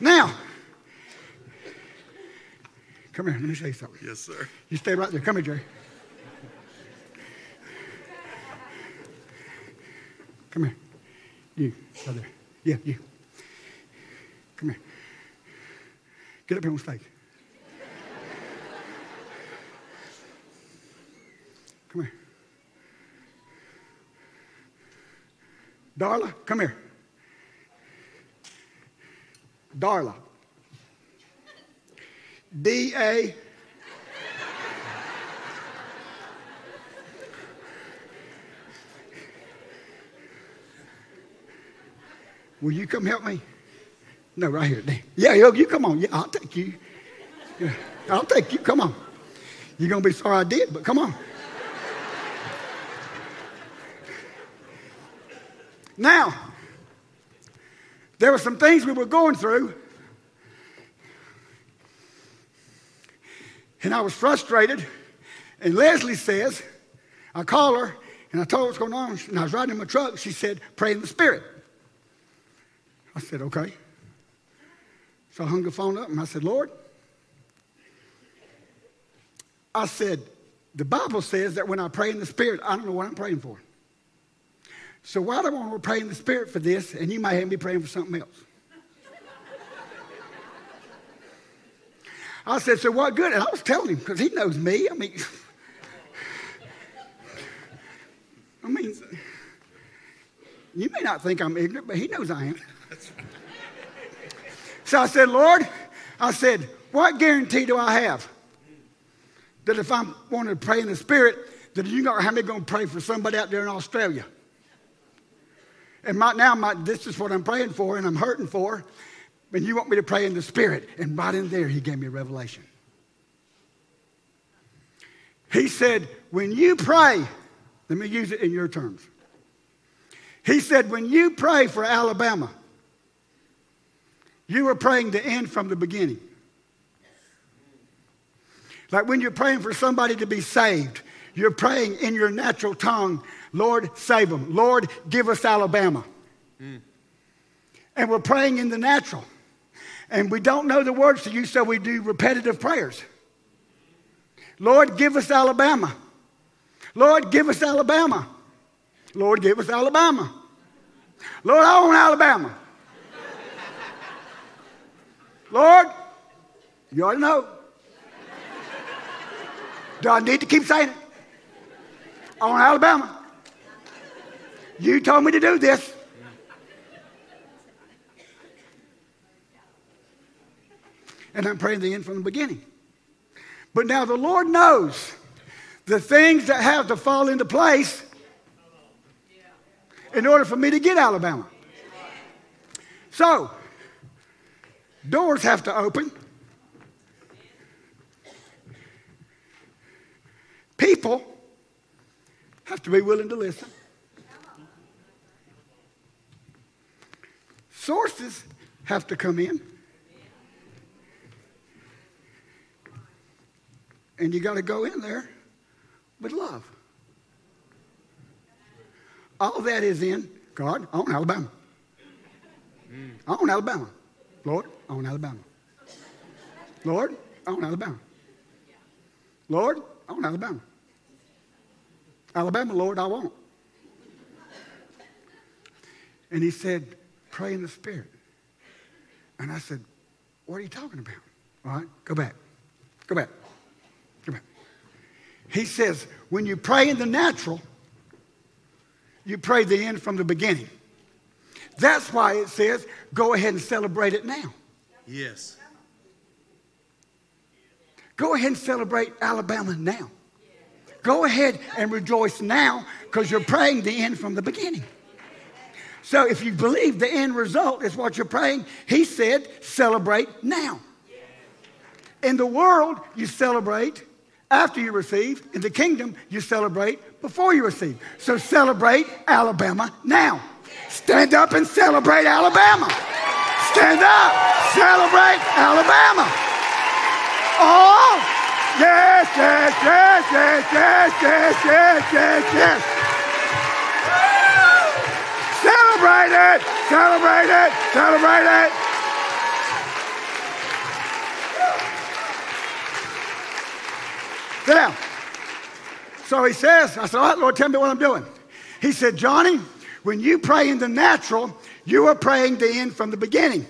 now, come here, let me say something. Yes, sir. You stay right there. Come here, Jerry. Come here. You, brother. Yeah, you. Come here. Get up here on stage. Come here. Darla, come here. Darla. D A Will you come help me? No, right here. Yeah, yo, you come on. Yeah, I'll take you. Yeah, I'll take you. Come on. You're going to be sorry I did, but come on. Now, there were some things we were going through, and I was frustrated. And Leslie says, I call her and I told her what's going on, and I was riding in my truck. She said, Pray in the Spirit. I said, okay. So I hung the phone up and I said, Lord, I said, the Bible says that when I pray in the Spirit, I don't know what I'm praying for. So why do I want to pray in the Spirit for this and you might have me praying for something else? I said, so what good? And I was telling him because he knows me. I mean, I mean, you may not think I'm ignorant, but he knows I am. So I said, Lord, I said, what guarantee do I have that if I'm wanting to pray in the Spirit, that going to have me going to pray for somebody out there in Australia? And right now, my, this is what I'm praying for and I'm hurting for. And you want me to pray in the Spirit. And right in there, he gave me a revelation. He said, when you pray, let me use it in your terms. He said, when you pray for Alabama, you were praying the end from the beginning. Like when you're praying for somebody to be saved, you're praying in your natural tongue, Lord, save them. Lord, give us Alabama. Mm. And we're praying in the natural. And we don't know the words to you, so we do repetitive prayers. Lord, give us Alabama. Lord, give us Alabama. Lord, give us Alabama. Lord, I want Alabama. Lord, you to know. Do I need to keep saying it? On Alabama. You told me to do this. And I'm praying the end from the beginning. But now the Lord knows the things that have to fall into place in order for me to get Alabama. So, Doors have to open. People have to be willing to listen. Sources have to come in. And you got to go in there with love. All that is in God, want Alabama. Mm. I want Alabama. Lord, I want Alabama. Lord, I want Alabama. Lord, I want Alabama. Alabama, Lord, I want. And he said, pray in the Spirit. And I said, what are you talking about? All right, go back. Go back. Go back. He says, when you pray in the natural, you pray the end from the beginning. That's why it says, go ahead and celebrate it now. Yes. Go ahead and celebrate Alabama now. Go ahead and rejoice now because you're praying the end from the beginning. So if you believe the end result is what you're praying, he said, celebrate now. In the world, you celebrate after you receive. In the kingdom, you celebrate before you receive. So celebrate Alabama now. Stand up and celebrate Alabama. Stand up, celebrate Alabama. Oh, yes, yes, yes, yes, yes, yes, yes, yes, yes. Celebrate it, celebrate it, celebrate it. Sit down. So he says, I said, All right, Lord, tell me what I'm doing. He said, Johnny, when you pray in the natural, you are praying the end from the beginning.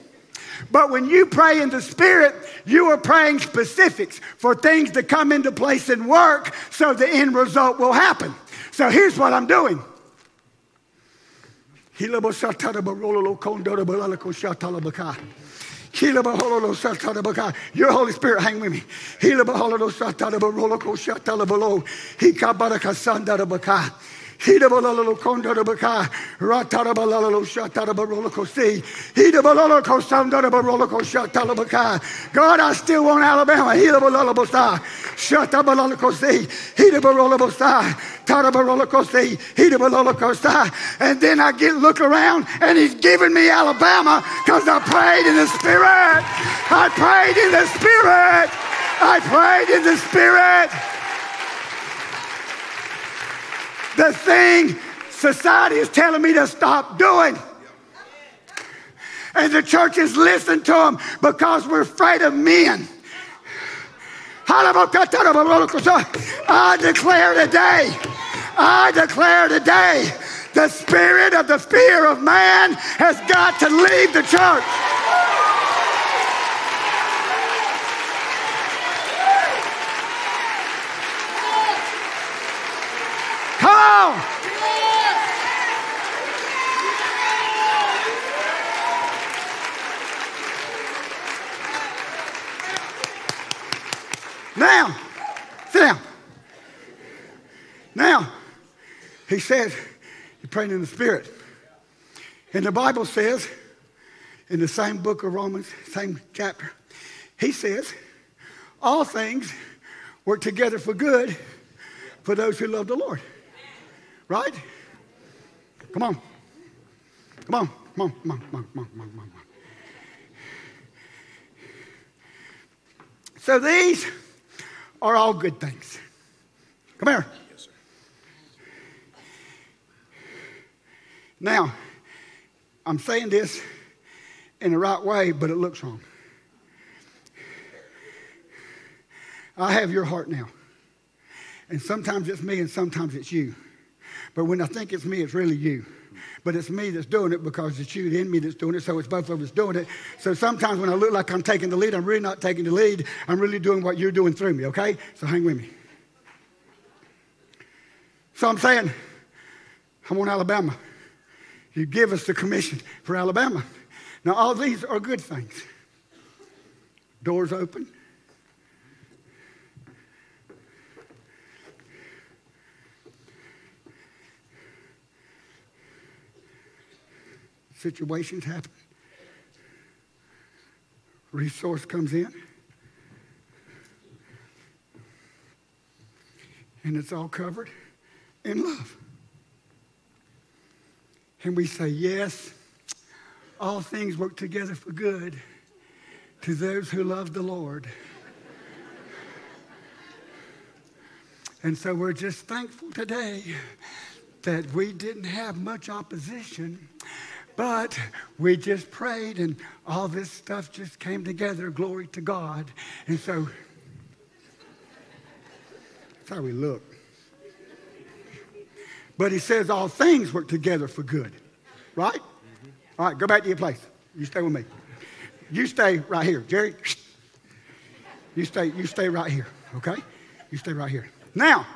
But when you pray in the Spirit, you are praying specifics for things to come into place and work so the end result will happen. So here's what I'm doing. Your Holy Spirit, hang with me. Hidabalalo God, I still want Alabama. And then I get look around and he's giving me Alabama because I prayed in the Spirit. I prayed in the Spirit. I prayed in the Spirit the thing society is telling me to stop doing. And the churches listen to them because we're afraid of men. I declare today, I declare today, the spirit of the fear of man has got to leave the church. Come on. Now, sit down. Now, he says, you're praying in the Spirit. And the Bible says, in the same book of Romans, same chapter, he says, all things work together for good for those who love the Lord. Right? Come on. Come on. Come on. Come on. Come on. Come on. Come on. Come on. So these are all good things. Come here. Yes, now, I'm saying this in the right way, but it looks wrong. I have your heart now. And sometimes it's me and sometimes it's you. But when I think it's me, it's really you. But it's me that's doing it because it's you in me that's doing it, so it's both of us doing it. So sometimes when I look like I'm taking the lead, I'm really not taking the lead. I'm really doing what you're doing through me, okay? So hang with me. So I'm saying, I want Alabama. You give us the commission for Alabama. Now, all these are good things. Doors open, situations happen. Resource comes in. And it's all covered in love. And we say, yes, all things work together for good to those who love the Lord. And so we're just thankful today that we didn't have much opposition, but we just prayed and all this stuff just came together. Glory to God. And so that's how we look. But he says all things work together for good. Right? Mm-hmm. All right, go back to your place. You stay with me. You stay right here. Jerry, you stay, you stay right here, okay? You stay right here. Now,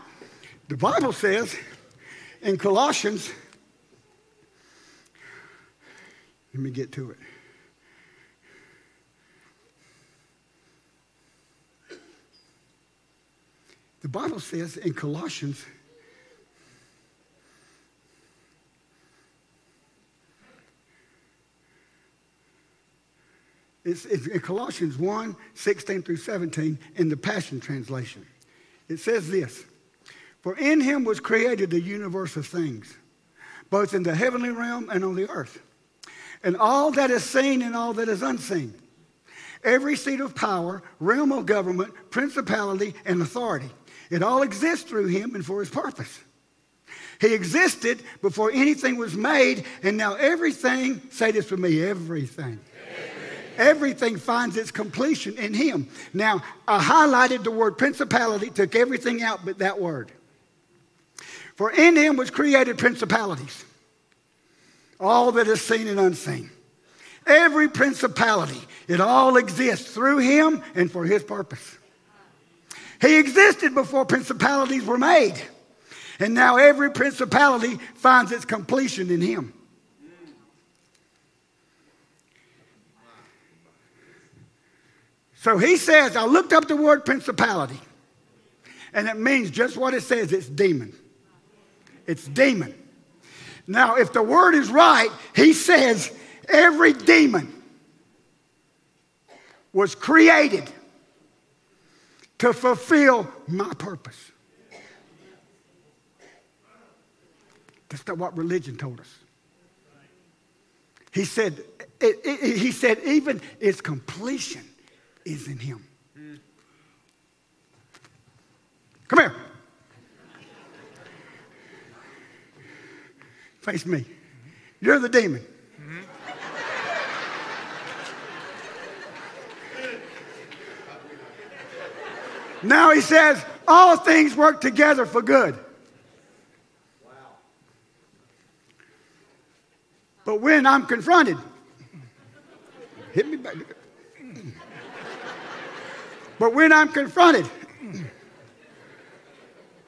the Bible says in Colossians, let me get to it. The Bible says in Colossians, it's, in Colossians 1 16 through 17 in the Passion Translation. It says this For in him was created the universe of things, both in the heavenly realm and on the earth, and all that is seen and all that is unseen. Every seat of power, realm of government, principality, and authority. It all exists through him and for his purpose. He existed before anything was made, and now everything, say this with me, everything. Everything finds its completion in him. Now, I highlighted the word principality, took everything out but that word. For in him was created principalities, all that is seen and unseen. Every principality, it all exists through him and for his purpose. He existed before principalities were made. And now every principality finds its completion in him. So he says, I looked up the word principality, and it means just what it says it's demon. It's demon. Now, if the word is right, he says every demon was created to fulfill my purpose. That's not what religion told us. He said, it, it, he said, even its completion is in him. Mm. Come here. Face me. You're the demon. Now he says, all things work together for good. Wow. But when I'm confronted, hit me back. But when I'm confronted,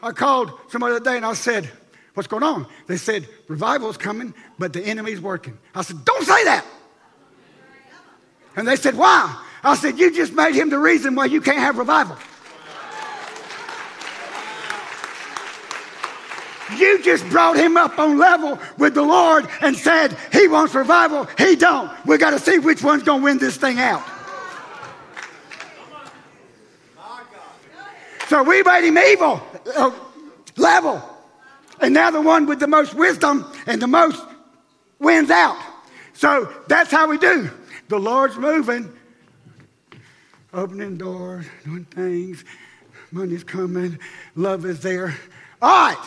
I called some other day and I said, What's going on? They said, Revival's coming, but the enemy's working. I said, Don't say that. And they said, Why? I said, You just made him the reason why you can't have revival. You just brought him up on level with the Lord and said he wants revival. He don't. We got to see which one's going to win this thing out. So we made him evil, uh, level. And now the one with the most wisdom and the most wins out. So that's how we do. The Lord's moving, opening doors, doing things. Money's coming, love is there. All right.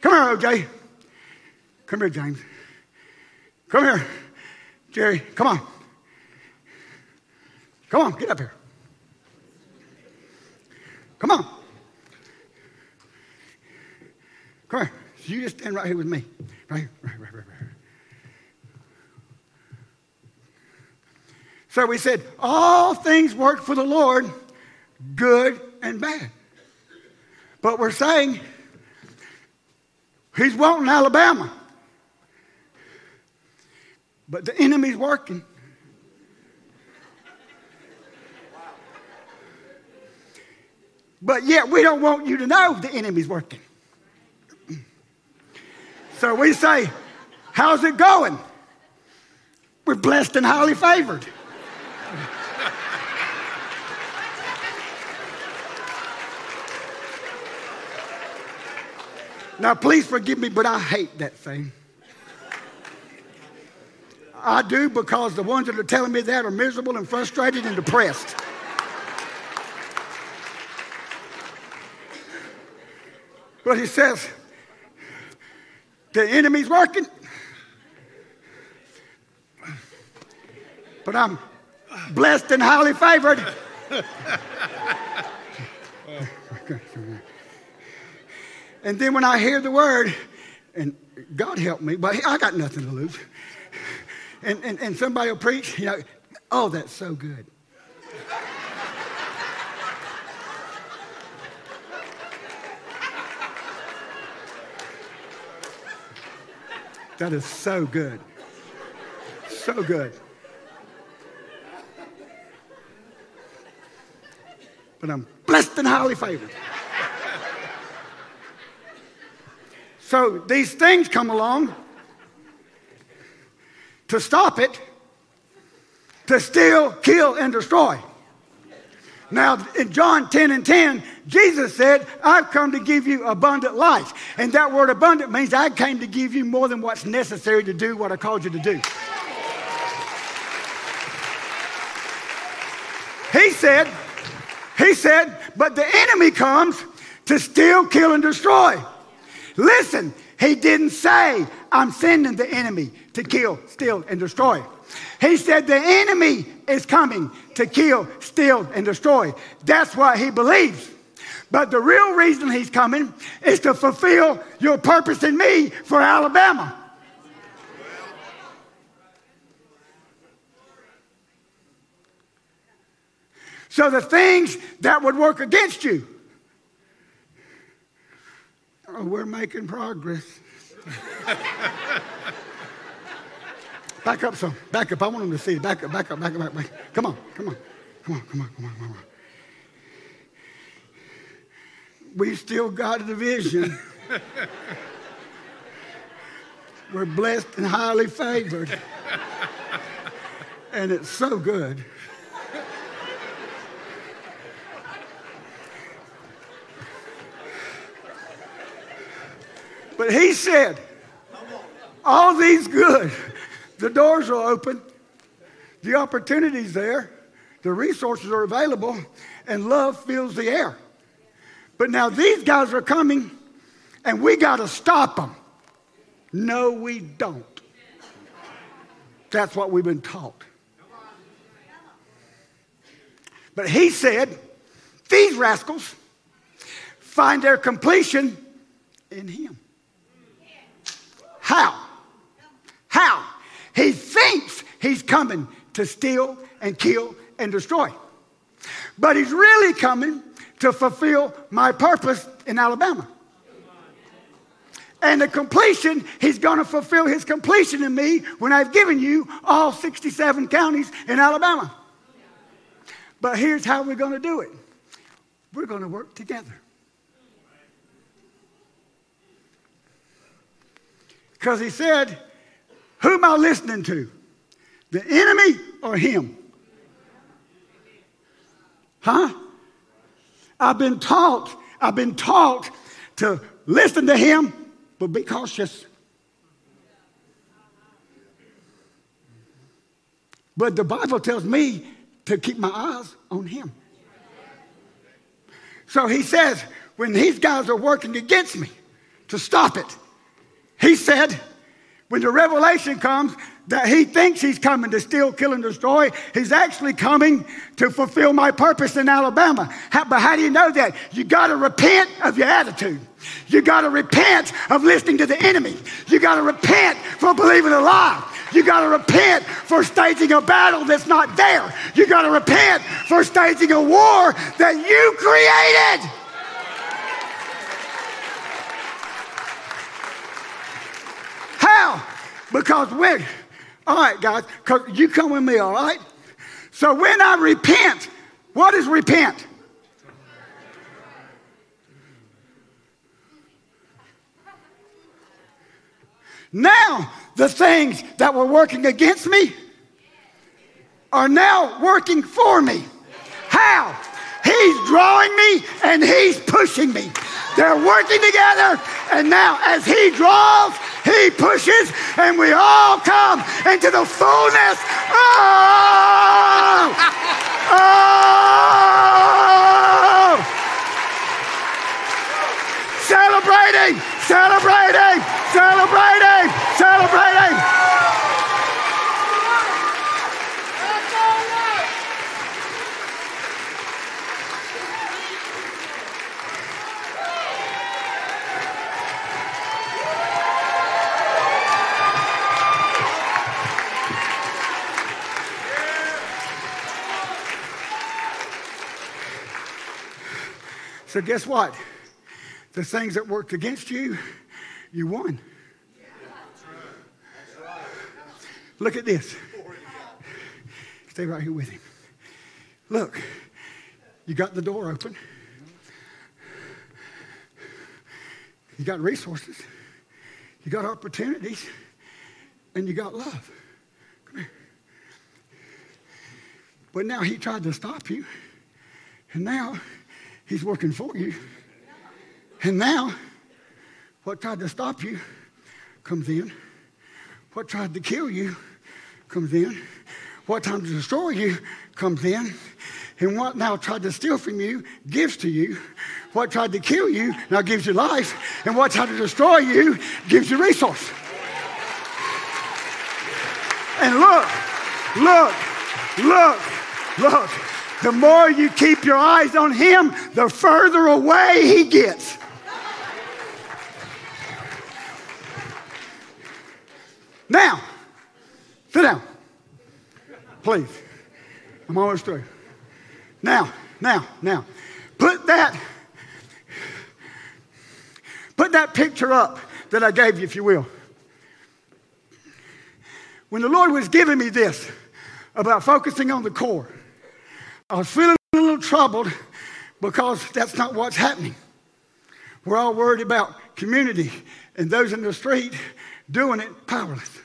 Come here, OJ. Come here, James. Come here. Jerry, come on. Come on, get up here. Come on. Come here. You just stand right here with me. Right here. Right, right, right, right. So we said, all things work for the Lord, good and bad. But we're saying, He's wanting Alabama. But the enemy's working. But yet we don't want you to know the enemy's working. So we say, How's it going? We're blessed and highly favored. Now, please forgive me, but I hate that thing. I do because the ones that are telling me that are miserable and frustrated and depressed. But he says, the enemy's working. But I'm blessed and highly favored. and then when I hear the word, and God help me, but I got nothing to lose. And, and, and somebody will preach, you know, oh, that's so good. That is so good. So good. But I'm blessed and highly favored. so these things come along to stop it, to steal, kill, and destroy. Now, in John 10 and 10, Jesus said, I've come to give you abundant life. And that word abundant means I came to give you more than what's necessary to do what I called you to do. He said, He said, but the enemy comes to steal, kill, and destroy. Listen, he didn't say, I'm sending the enemy to kill, steal, and destroy. He said the enemy is coming to kill, steal, and destroy. That's what he believes. But the real reason he's coming is to fulfill your purpose in me for Alabama. So the things that would work against you, oh, we're making progress. Back up some. Back up. I want them to see it. Back up, back up, back up, back up. Come on, come on. Come on, come on, come on, come on. We still got a division. We're blessed and highly favored. and it's so good. But he said, all these good the doors are open, the opportunity's there, the resources are available, and love fills the air. But now these guys are coming, and we got to stop them. No, we don't. That's what we've been taught. But he said, these rascals find their completion in him. How? How? He thinks he's coming to steal and kill and destroy. But he's really coming to fulfill my purpose in Alabama. And the completion, he's going to fulfill his completion in me when I've given you all 67 counties in Alabama. But here's how we're going to do it we're going to work together. Because he said, who am I listening to? The enemy or him? Huh? I've been taught, I've been taught to listen to him, but be cautious. But the Bible tells me to keep my eyes on him. So he says, when these guys are working against me to stop it, he said, when the revelation comes that he thinks he's coming to steal, kill, and destroy, he's actually coming to fulfill my purpose in Alabama. How, but how do you know that? You got to repent of your attitude. You got to repent of listening to the enemy. You got to repent for believing a lie. You got to repent for staging a battle that's not there. You got to repent for staging a war that you created. How? Because when, all right, guys, because you come with me, all right? So when I repent, what is repent? Now, the things that were working against me are now working for me. How? He's drawing me and he's pushing me. They're working together, and now as he draws, he pushes, and we all come into the fullness. Oh! Oh! Celebrate Celebrating! Celebrating! Celebrating! So, guess what? The things that worked against you, you won. Look at this. Stay right here with him. Look, you got the door open. You got resources. You got opportunities. And you got love. Come here. But now he tried to stop you. And now He's working for you. And now, what tried to stop you comes in. What tried to kill you comes in. What tried to destroy you comes in. And what now tried to steal from you gives to you. What tried to kill you now gives you life. And what tried to destroy you gives you resource. And look, look, look, look. The more you keep your eyes on Him, the further away He gets. Now, sit down. Please. I'm almost through. Now, now, now. Put that put that picture up that I gave you if you will. When the Lord was giving me this about focusing on the core, I was feeling a little troubled because that's not what's happening. We're all worried about community and those in the street doing it powerless.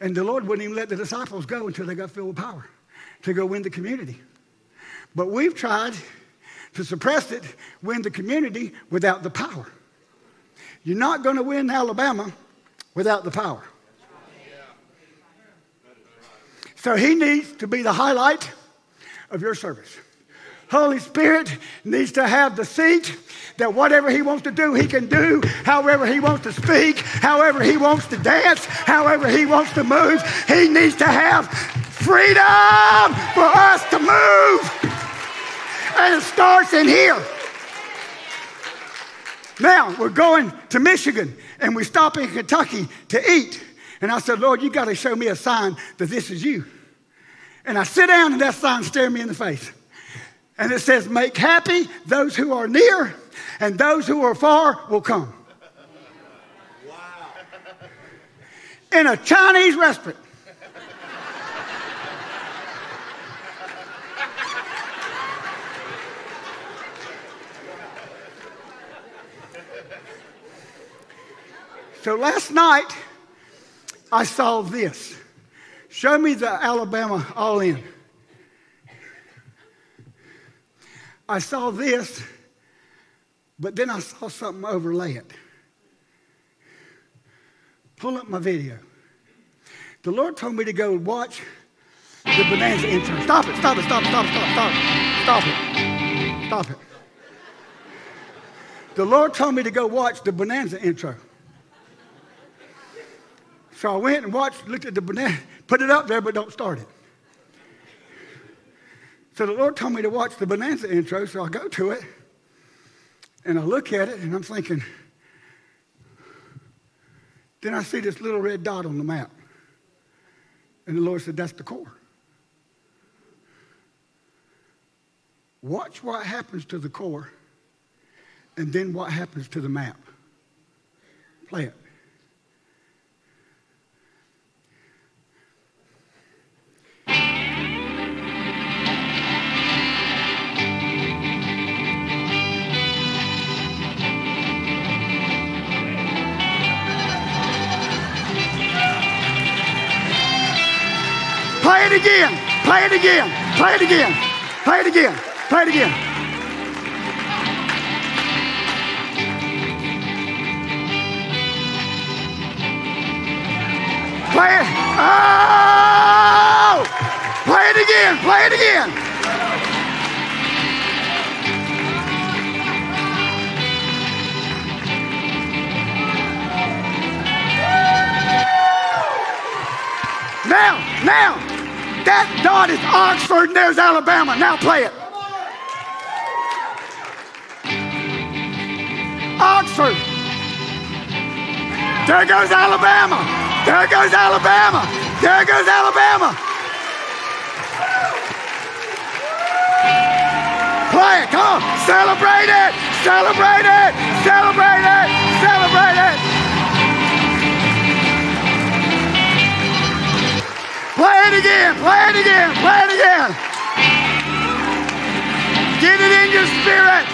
And the Lord wouldn't even let the disciples go until they got filled with power to go win the community. But we've tried to suppress it, win the community without the power. You're not going to win Alabama without the power. So he needs to be the highlight of your service. Holy Spirit needs to have the seat that whatever He wants to do, He can do, however He wants to speak, however He wants to dance, however He wants to move. He needs to have freedom for us to move. And it starts in here. Now we're going to Michigan and we stop in Kentucky to eat. And I said, Lord, you got to show me a sign that this is you. And I sit down and that sign stares me in the face. And it says, Make happy those who are near, and those who are far will come. Wow. In a Chinese restaurant. so last night, I saw this. Show me the Alabama all in. I saw this, but then I saw something overlay it. Pull up my video. The Lord told me to go watch the Bonanza intro. Stop it, stop it, stop it, stop it, stop it, stop it. Stop it. Stop it. The Lord told me to go watch the Bonanza intro. So I went and watched, looked at the Bonanza, put it up there, but don't start it. So the Lord told me to watch the Bonanza intro, so I go to it and I look at it and I'm thinking, then I see this little red dot on the map. And the Lord said, That's the core. Watch what happens to the core and then what happens to the map. Play it. Play it again. Play it again. Play it again. Play it again. Play it again. Play it. Oh! Play it again. Play it again. Now, now, that dot is Oxford and there's Alabama. Now play it. Oxford. There goes Alabama. There goes Alabama. There goes Alabama. Play it. Come on. Celebrate it. Celebrate it. Celebrate it. Celebrate it. Play it again. Play it again. Play it again. Get it in your spirit.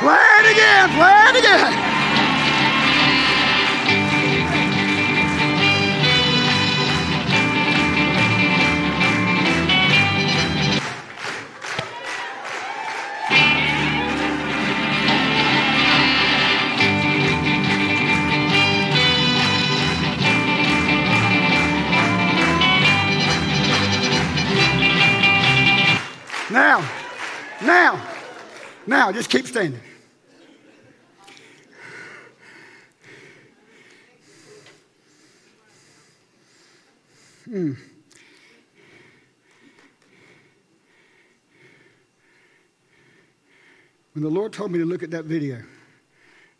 Play it again, play it again. Now, now, now, just keep standing. Hmm. When the Lord told me to look at that video,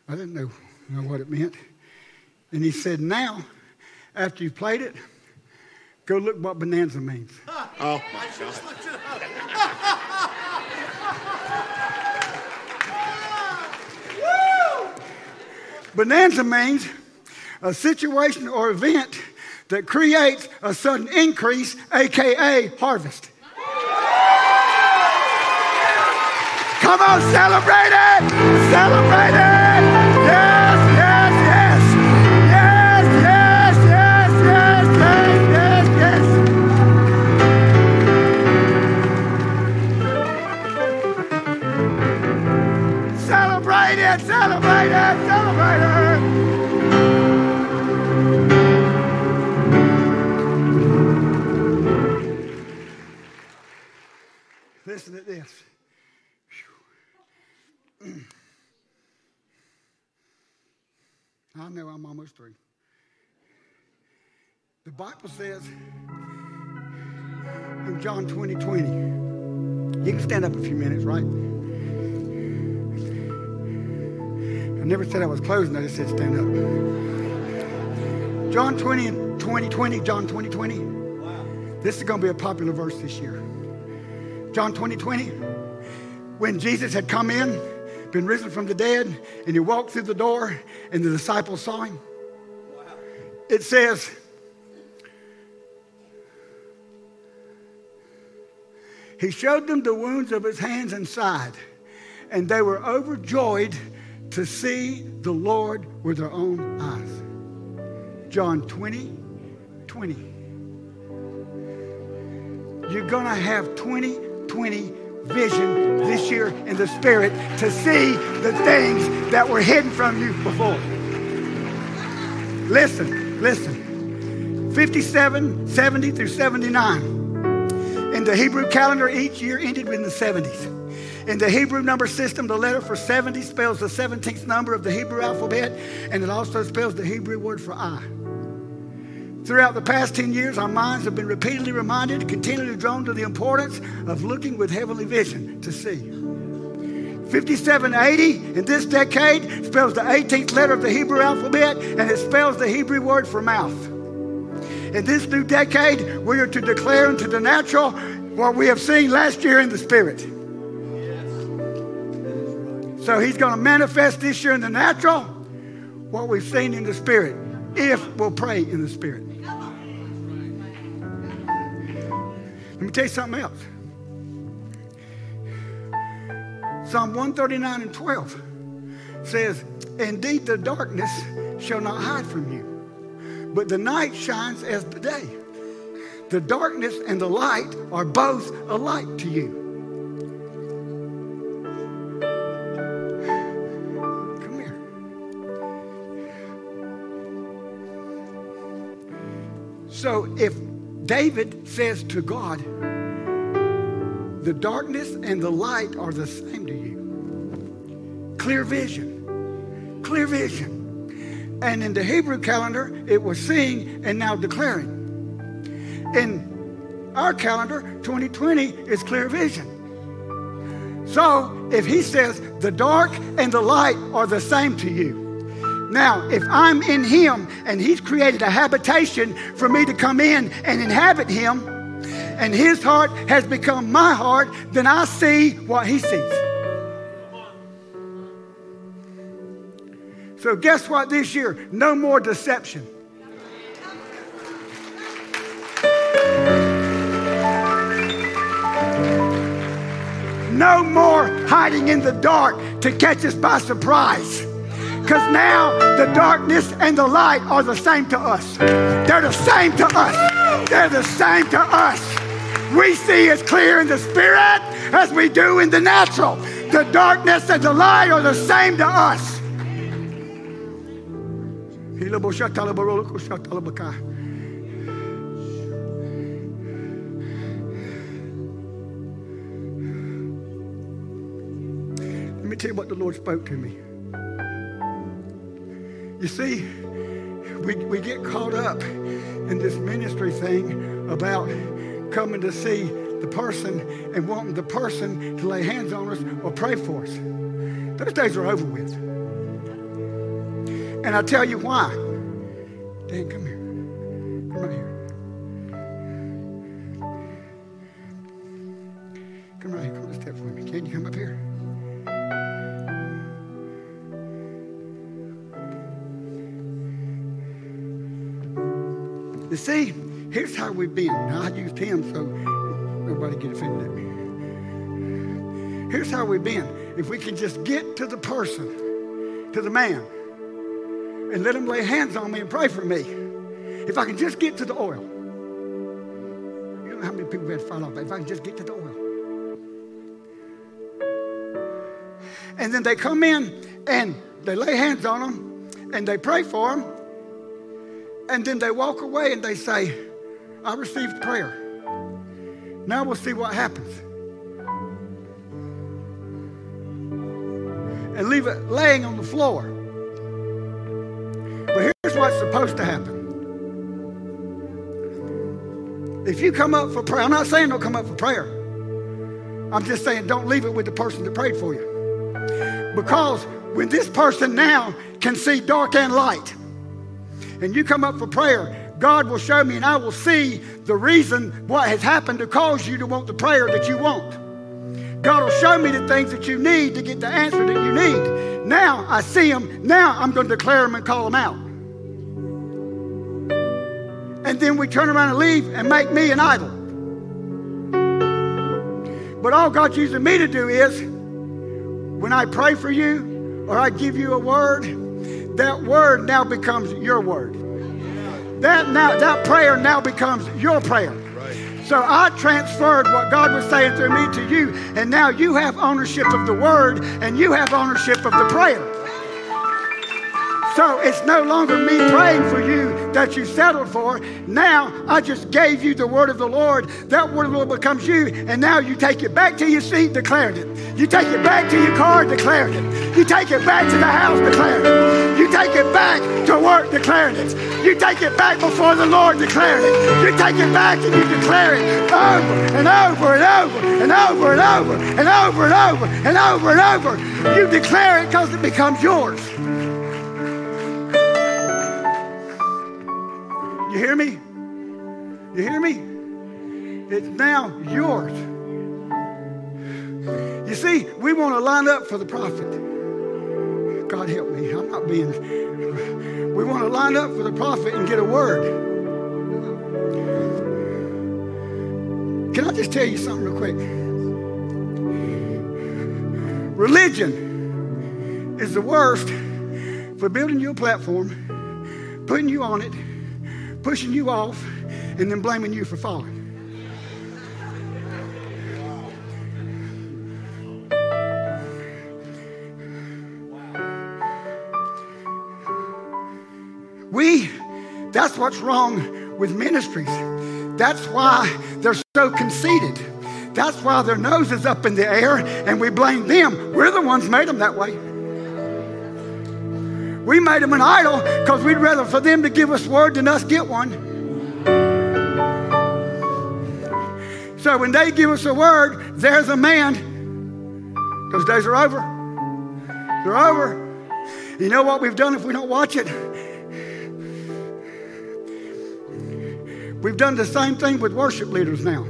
I didn't know, know what it meant. And He said, Now, after you've played it, go look what bonanza means. Oh, my God. Bonanza means a situation or event that creates a sudden increase, aka harvest. Come on, celebrate it! Celebrate it! I'm almost through. The Bible says in John 20 20, you can stand up a few minutes, right? I never said I was closing, I just said stand up. John 20 and 20 20, John 20 20. Wow. This is going to be a popular verse this year. John 20, 20. When Jesus had come in, been risen from the dead, and he walked through the door, and the disciples saw him. It says, He showed them the wounds of his hands and side, and they were overjoyed to see the Lord with their own eyes. John 20, 20. You're going to have 20 2020 vision this year in the spirit to see the things that were hidden from you before. Listen, listen. 57, 70 through 79. In the Hebrew calendar, each year ended in the 70s. In the Hebrew number system, the letter for 70 spells the 17th number of the Hebrew alphabet, and it also spells the Hebrew word for I. Throughout the past 10 years, our minds have been repeatedly reminded, continually drawn to the importance of looking with heavenly vision to see. 5780 in this decade spells the 18th letter of the Hebrew alphabet and it spells the Hebrew word for mouth. In this new decade, we are to declare into the natural what we have seen last year in the spirit. So he's going to manifest this year in the natural what we've seen in the spirit if we'll pray in the spirit. Tell you something else. Psalm 139 and 12 says, Indeed, the darkness shall not hide from you, but the night shines as the day. The darkness and the light are both alike to you. Come here. So if David says to God, the darkness and the light are the same to you. Clear vision. Clear vision. And in the Hebrew calendar, it was seeing and now declaring. In our calendar, 2020 is clear vision. So if he says the dark and the light are the same to you, now, if I'm in Him and He's created a habitation for me to come in and inhabit Him, and His heart has become my heart, then I see what He sees. So, guess what this year? No more deception. No more hiding in the dark to catch us by surprise. Because now the darkness and the light are the same to us. They're the same to us. They're the same to us. We see as clear in the spirit as we do in the natural. The darkness and the light are the same to us. Let me tell you what the Lord spoke to me. You see, we, we get caught up in this ministry thing about coming to see the person and wanting the person to lay hands on us or pray for us. Those days are over with. And I'll tell you why. Dan, come here. Come right here. Come right here. Come a step for me. Can you come up here? You see, here's how we've been. Now, I used him so nobody get offended at me. Here's how we've been. If we can just get to the person, to the man, and let him lay hands on me and pray for me. If I can just get to the oil. You don't know how many people had to fall off, but if I can just get to the oil. And then they come in and they lay hands on them and they pray for them and then they walk away and they say, I received prayer. Now we'll see what happens. And leave it laying on the floor. But here's what's supposed to happen. If you come up for prayer, I'm not saying don't come up for prayer. I'm just saying don't leave it with the person that prayed for you. Because when this person now can see dark and light, and you come up for prayer, God will show me and I will see the reason what has happened to cause you to want the prayer that you want. God will show me the things that you need to get the answer that you need. Now I see them. Now I'm going to declare them and call them out. And then we turn around and leave and make me an idol. But all God's using me to do is when I pray for you or I give you a word, that word now becomes your word. That now that prayer now becomes your prayer. So I transferred what God was saying through me to you, and now you have ownership of the word and you have ownership of the prayer. So it's no longer me praying for you that you settled for. Now I just gave you the word of the Lord. That word of the Lord becomes you, and now you take it back to your seat, declaring it. You take it back to your car, declaring it. You take it back to the house, declaring it. You take it back to work, declaring it. You take it back before the Lord, declaring it. You take it back and you declare it over and over and over and over and over and over and over and over and over. You declare it because it becomes yours. You hear me? You hear me? It's now yours. You see, we want to line up for the prophet. God help me. I'm not being. We want to line up for the prophet and get a word. Can I just tell you something real quick? Religion is the worst for building you a platform, putting you on it, pushing you off, and then blaming you for falling. We, that's what's wrong with ministries. That's why they're so conceited. That's why their nose is up in the air and we blame them. We're the ones made them that way. We made them an idol because we'd rather for them to give us word than us get one. So when they give us a word, there's a man. Those days are over. They're over. You know what we've done if we don't watch it? We've done the same thing with worship leaders now.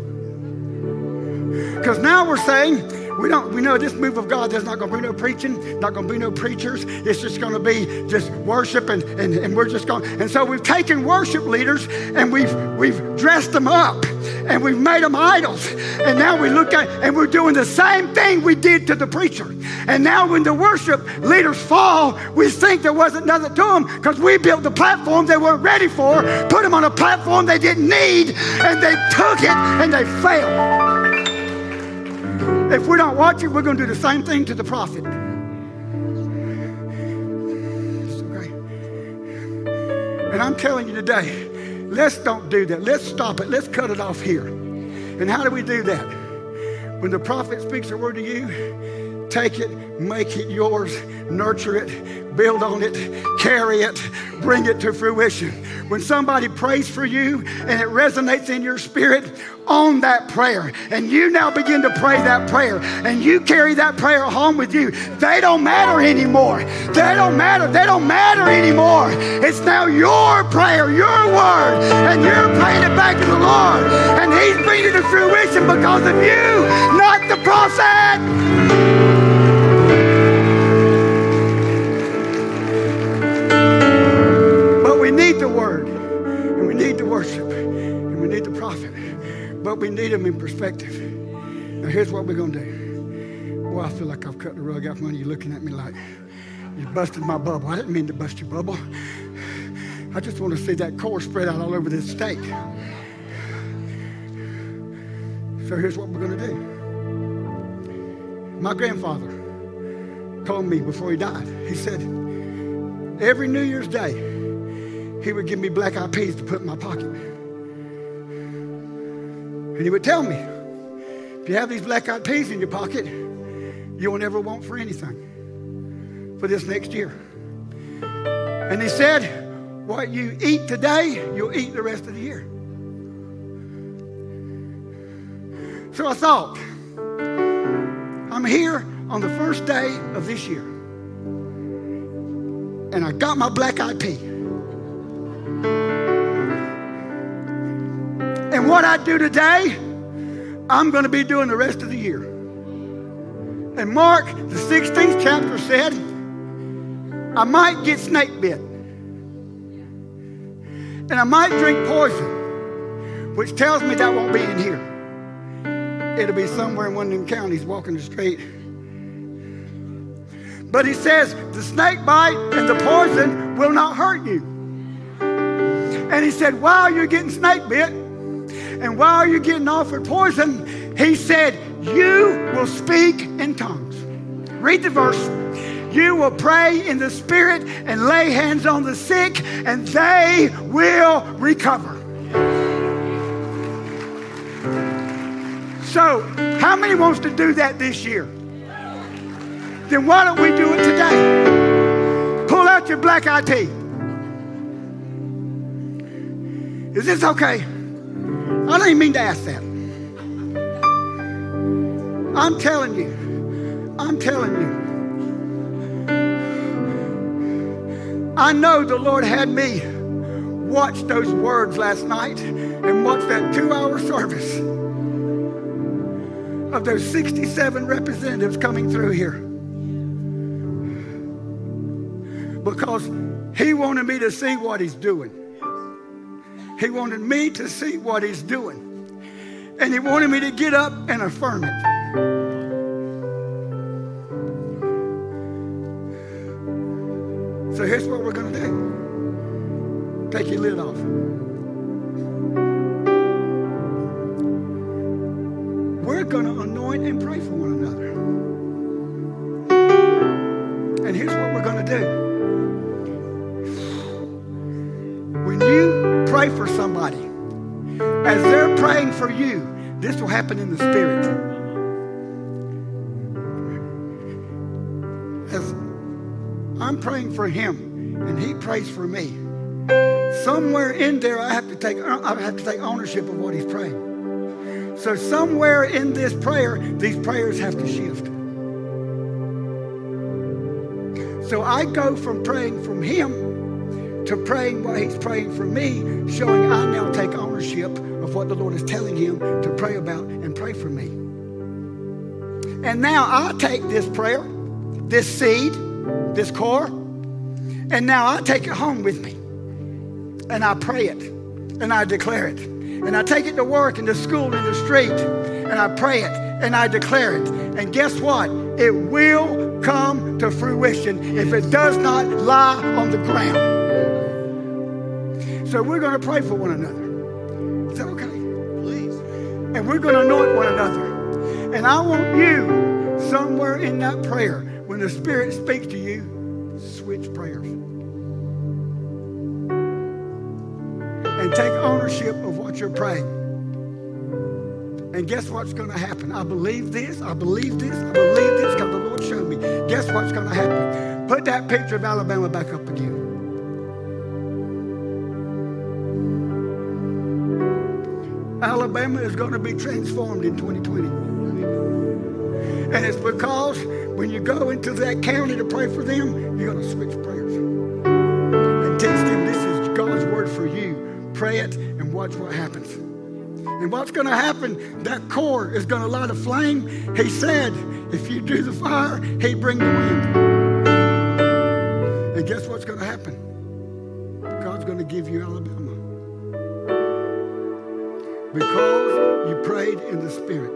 Because now we're saying, we don't we know this move of God, there's not gonna be no preaching, not gonna be no preachers. It's just gonna be just worship and, and, and we're just going and so we've taken worship leaders and we've we've dressed them up and we've made them idols. And now we look at and we're doing the same thing we did to the preacher. And now when the worship leaders fall, we think there wasn't nothing to them because we built the platform they weren't ready for, put them on a platform they didn't need, and they took it and they failed. If we don't watch it, we're going to do the same thing to the prophet. Okay. And I'm telling you today, let's don't do that. Let's stop it. Let's cut it off here. And how do we do that? When the prophet speaks a word to you, take it, make it yours, nurture it, build on it, carry it, bring it to fruition. When somebody prays for you and it resonates in your spirit, own that prayer. And you now begin to pray that prayer. And you carry that prayer home with you. They don't matter anymore. They don't matter. They don't matter anymore. It's now your prayer, your word. And you're praying it back to the Lord. And He's bringing it to fruition because of you, not the prophet. But we need them in perspective. Now, here's what we're going to do. Boy, I feel like I've cut the rug out from under you looking at me like you busted my bubble. I didn't mean to bust your bubble. I just want to see that core spread out all over this steak. So here's what we're going to do. My grandfather told me before he died, he said, every New Year's Day, he would give me black eyed peas to put in my pocket. And he would tell me, if you have these black eyed peas in your pocket, you will never want for anything for this next year. And he said, what you eat today, you'll eat the rest of the year. So I thought, I'm here on the first day of this year. And I got my black eyed pea. And what I do today, I'm going to be doing the rest of the year. And Mark, the 16th chapter said, I might get snake bit. And I might drink poison, which tells me that won't be in here. It'll be somewhere in one of them counties walking the street. But he says the snake bite and the poison will not hurt you. And he said, while you're getting snake bit, and while you're getting offered poison, he said, You will speak in tongues. Read the verse. You will pray in the Spirit and lay hands on the sick, and they will recover. So, how many wants to do that this year? Then why don't we do it today? Pull out your black pea. Is this okay? I even mean to ask that. I'm telling you, I'm telling you. I know the Lord had me watch those words last night and watch that two hour service of those 67 representatives coming through here. Because He wanted me to see what He's doing. He wanted me to see what he's doing. And he wanted me to get up and affirm it. So here's what we're going to do take your lid off. We're going to anoint and pray for one another. And here's what we're going to do. Pray for somebody, as they're praying for you, this will happen in the spirit. As I'm praying for him and he prays for me, somewhere in there I have to take I have to take ownership of what he's praying. So somewhere in this prayer, these prayers have to shift. So I go from praying from him to praying what he's praying for me, showing I now take ownership of what the Lord is telling him to pray about and pray for me. And now I take this prayer, this seed, this core, and now I take it home with me. And I pray it, and I declare it. And I take it to work and to school in the street, and I pray it, and I declare it. And guess what? It will come to fruition if it does not lie on the ground. So we're going to pray for one another. Is that okay? Please. And we're going to anoint one another. And I want you somewhere in that prayer, when the Spirit speaks to you, switch prayers. And take ownership of what you're praying. And guess what's going to happen? I believe this, I believe this, I believe this because the Lord showed me. Guess what's going to happen? Put that picture of Alabama back up again. Alabama is going to be transformed in 2020. And it's because when you go into that county to pray for them, you're going to switch prayers. And teach them this is God's word for you. Pray it and watch what happens. And what's going to happen, that core is going to light a flame. He said, if you do the fire, he bring the wind. And guess what's going to happen? God's going to give you Alabama. Because you prayed in the Spirit.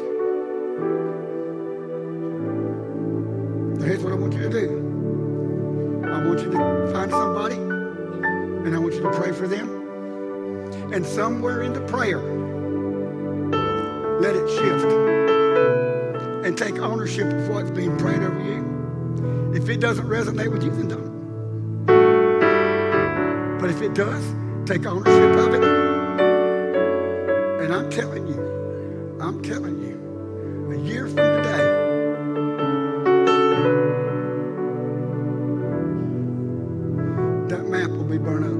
Now here's what I want you to do. I want you to find somebody and I want you to pray for them. And somewhere in the prayer, let it shift and take ownership of what's being prayed over you. If it doesn't resonate with you, then don't. But if it does, take ownership of it. I'm telling you, I'm telling you, a year from today, that map will be burned up.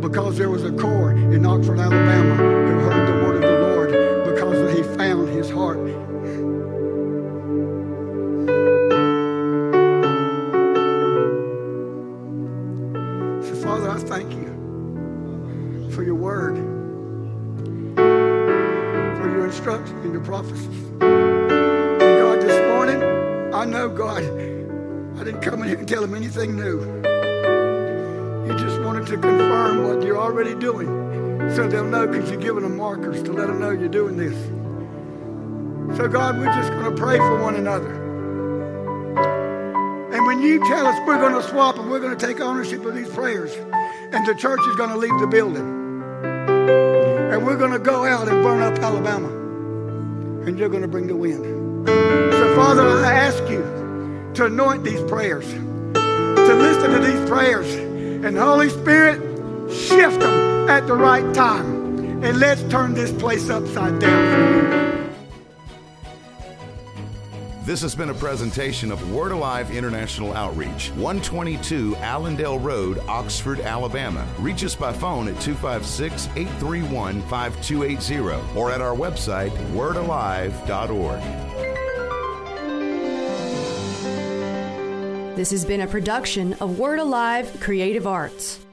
Because there was a core in Oxford, Alabama, because you're giving them markers to let them know you're doing this. So, God, we're just going to pray for one another. And when you tell us we're going to swap and we're going to take ownership of these prayers, and the church is going to leave the building, and we're going to go out and burn up Alabama, and you're going to bring the wind. So, Father, I ask you to anoint these prayers, to listen to these prayers, and Holy Spirit, shift them at the right time, and let's turn this place upside down for you. This has been a presentation of Word Alive International Outreach, 122 Allendale Road, Oxford, Alabama. Reach us by phone at 256 831 5280 or at our website, wordalive.org. This has been a production of Word Alive Creative Arts.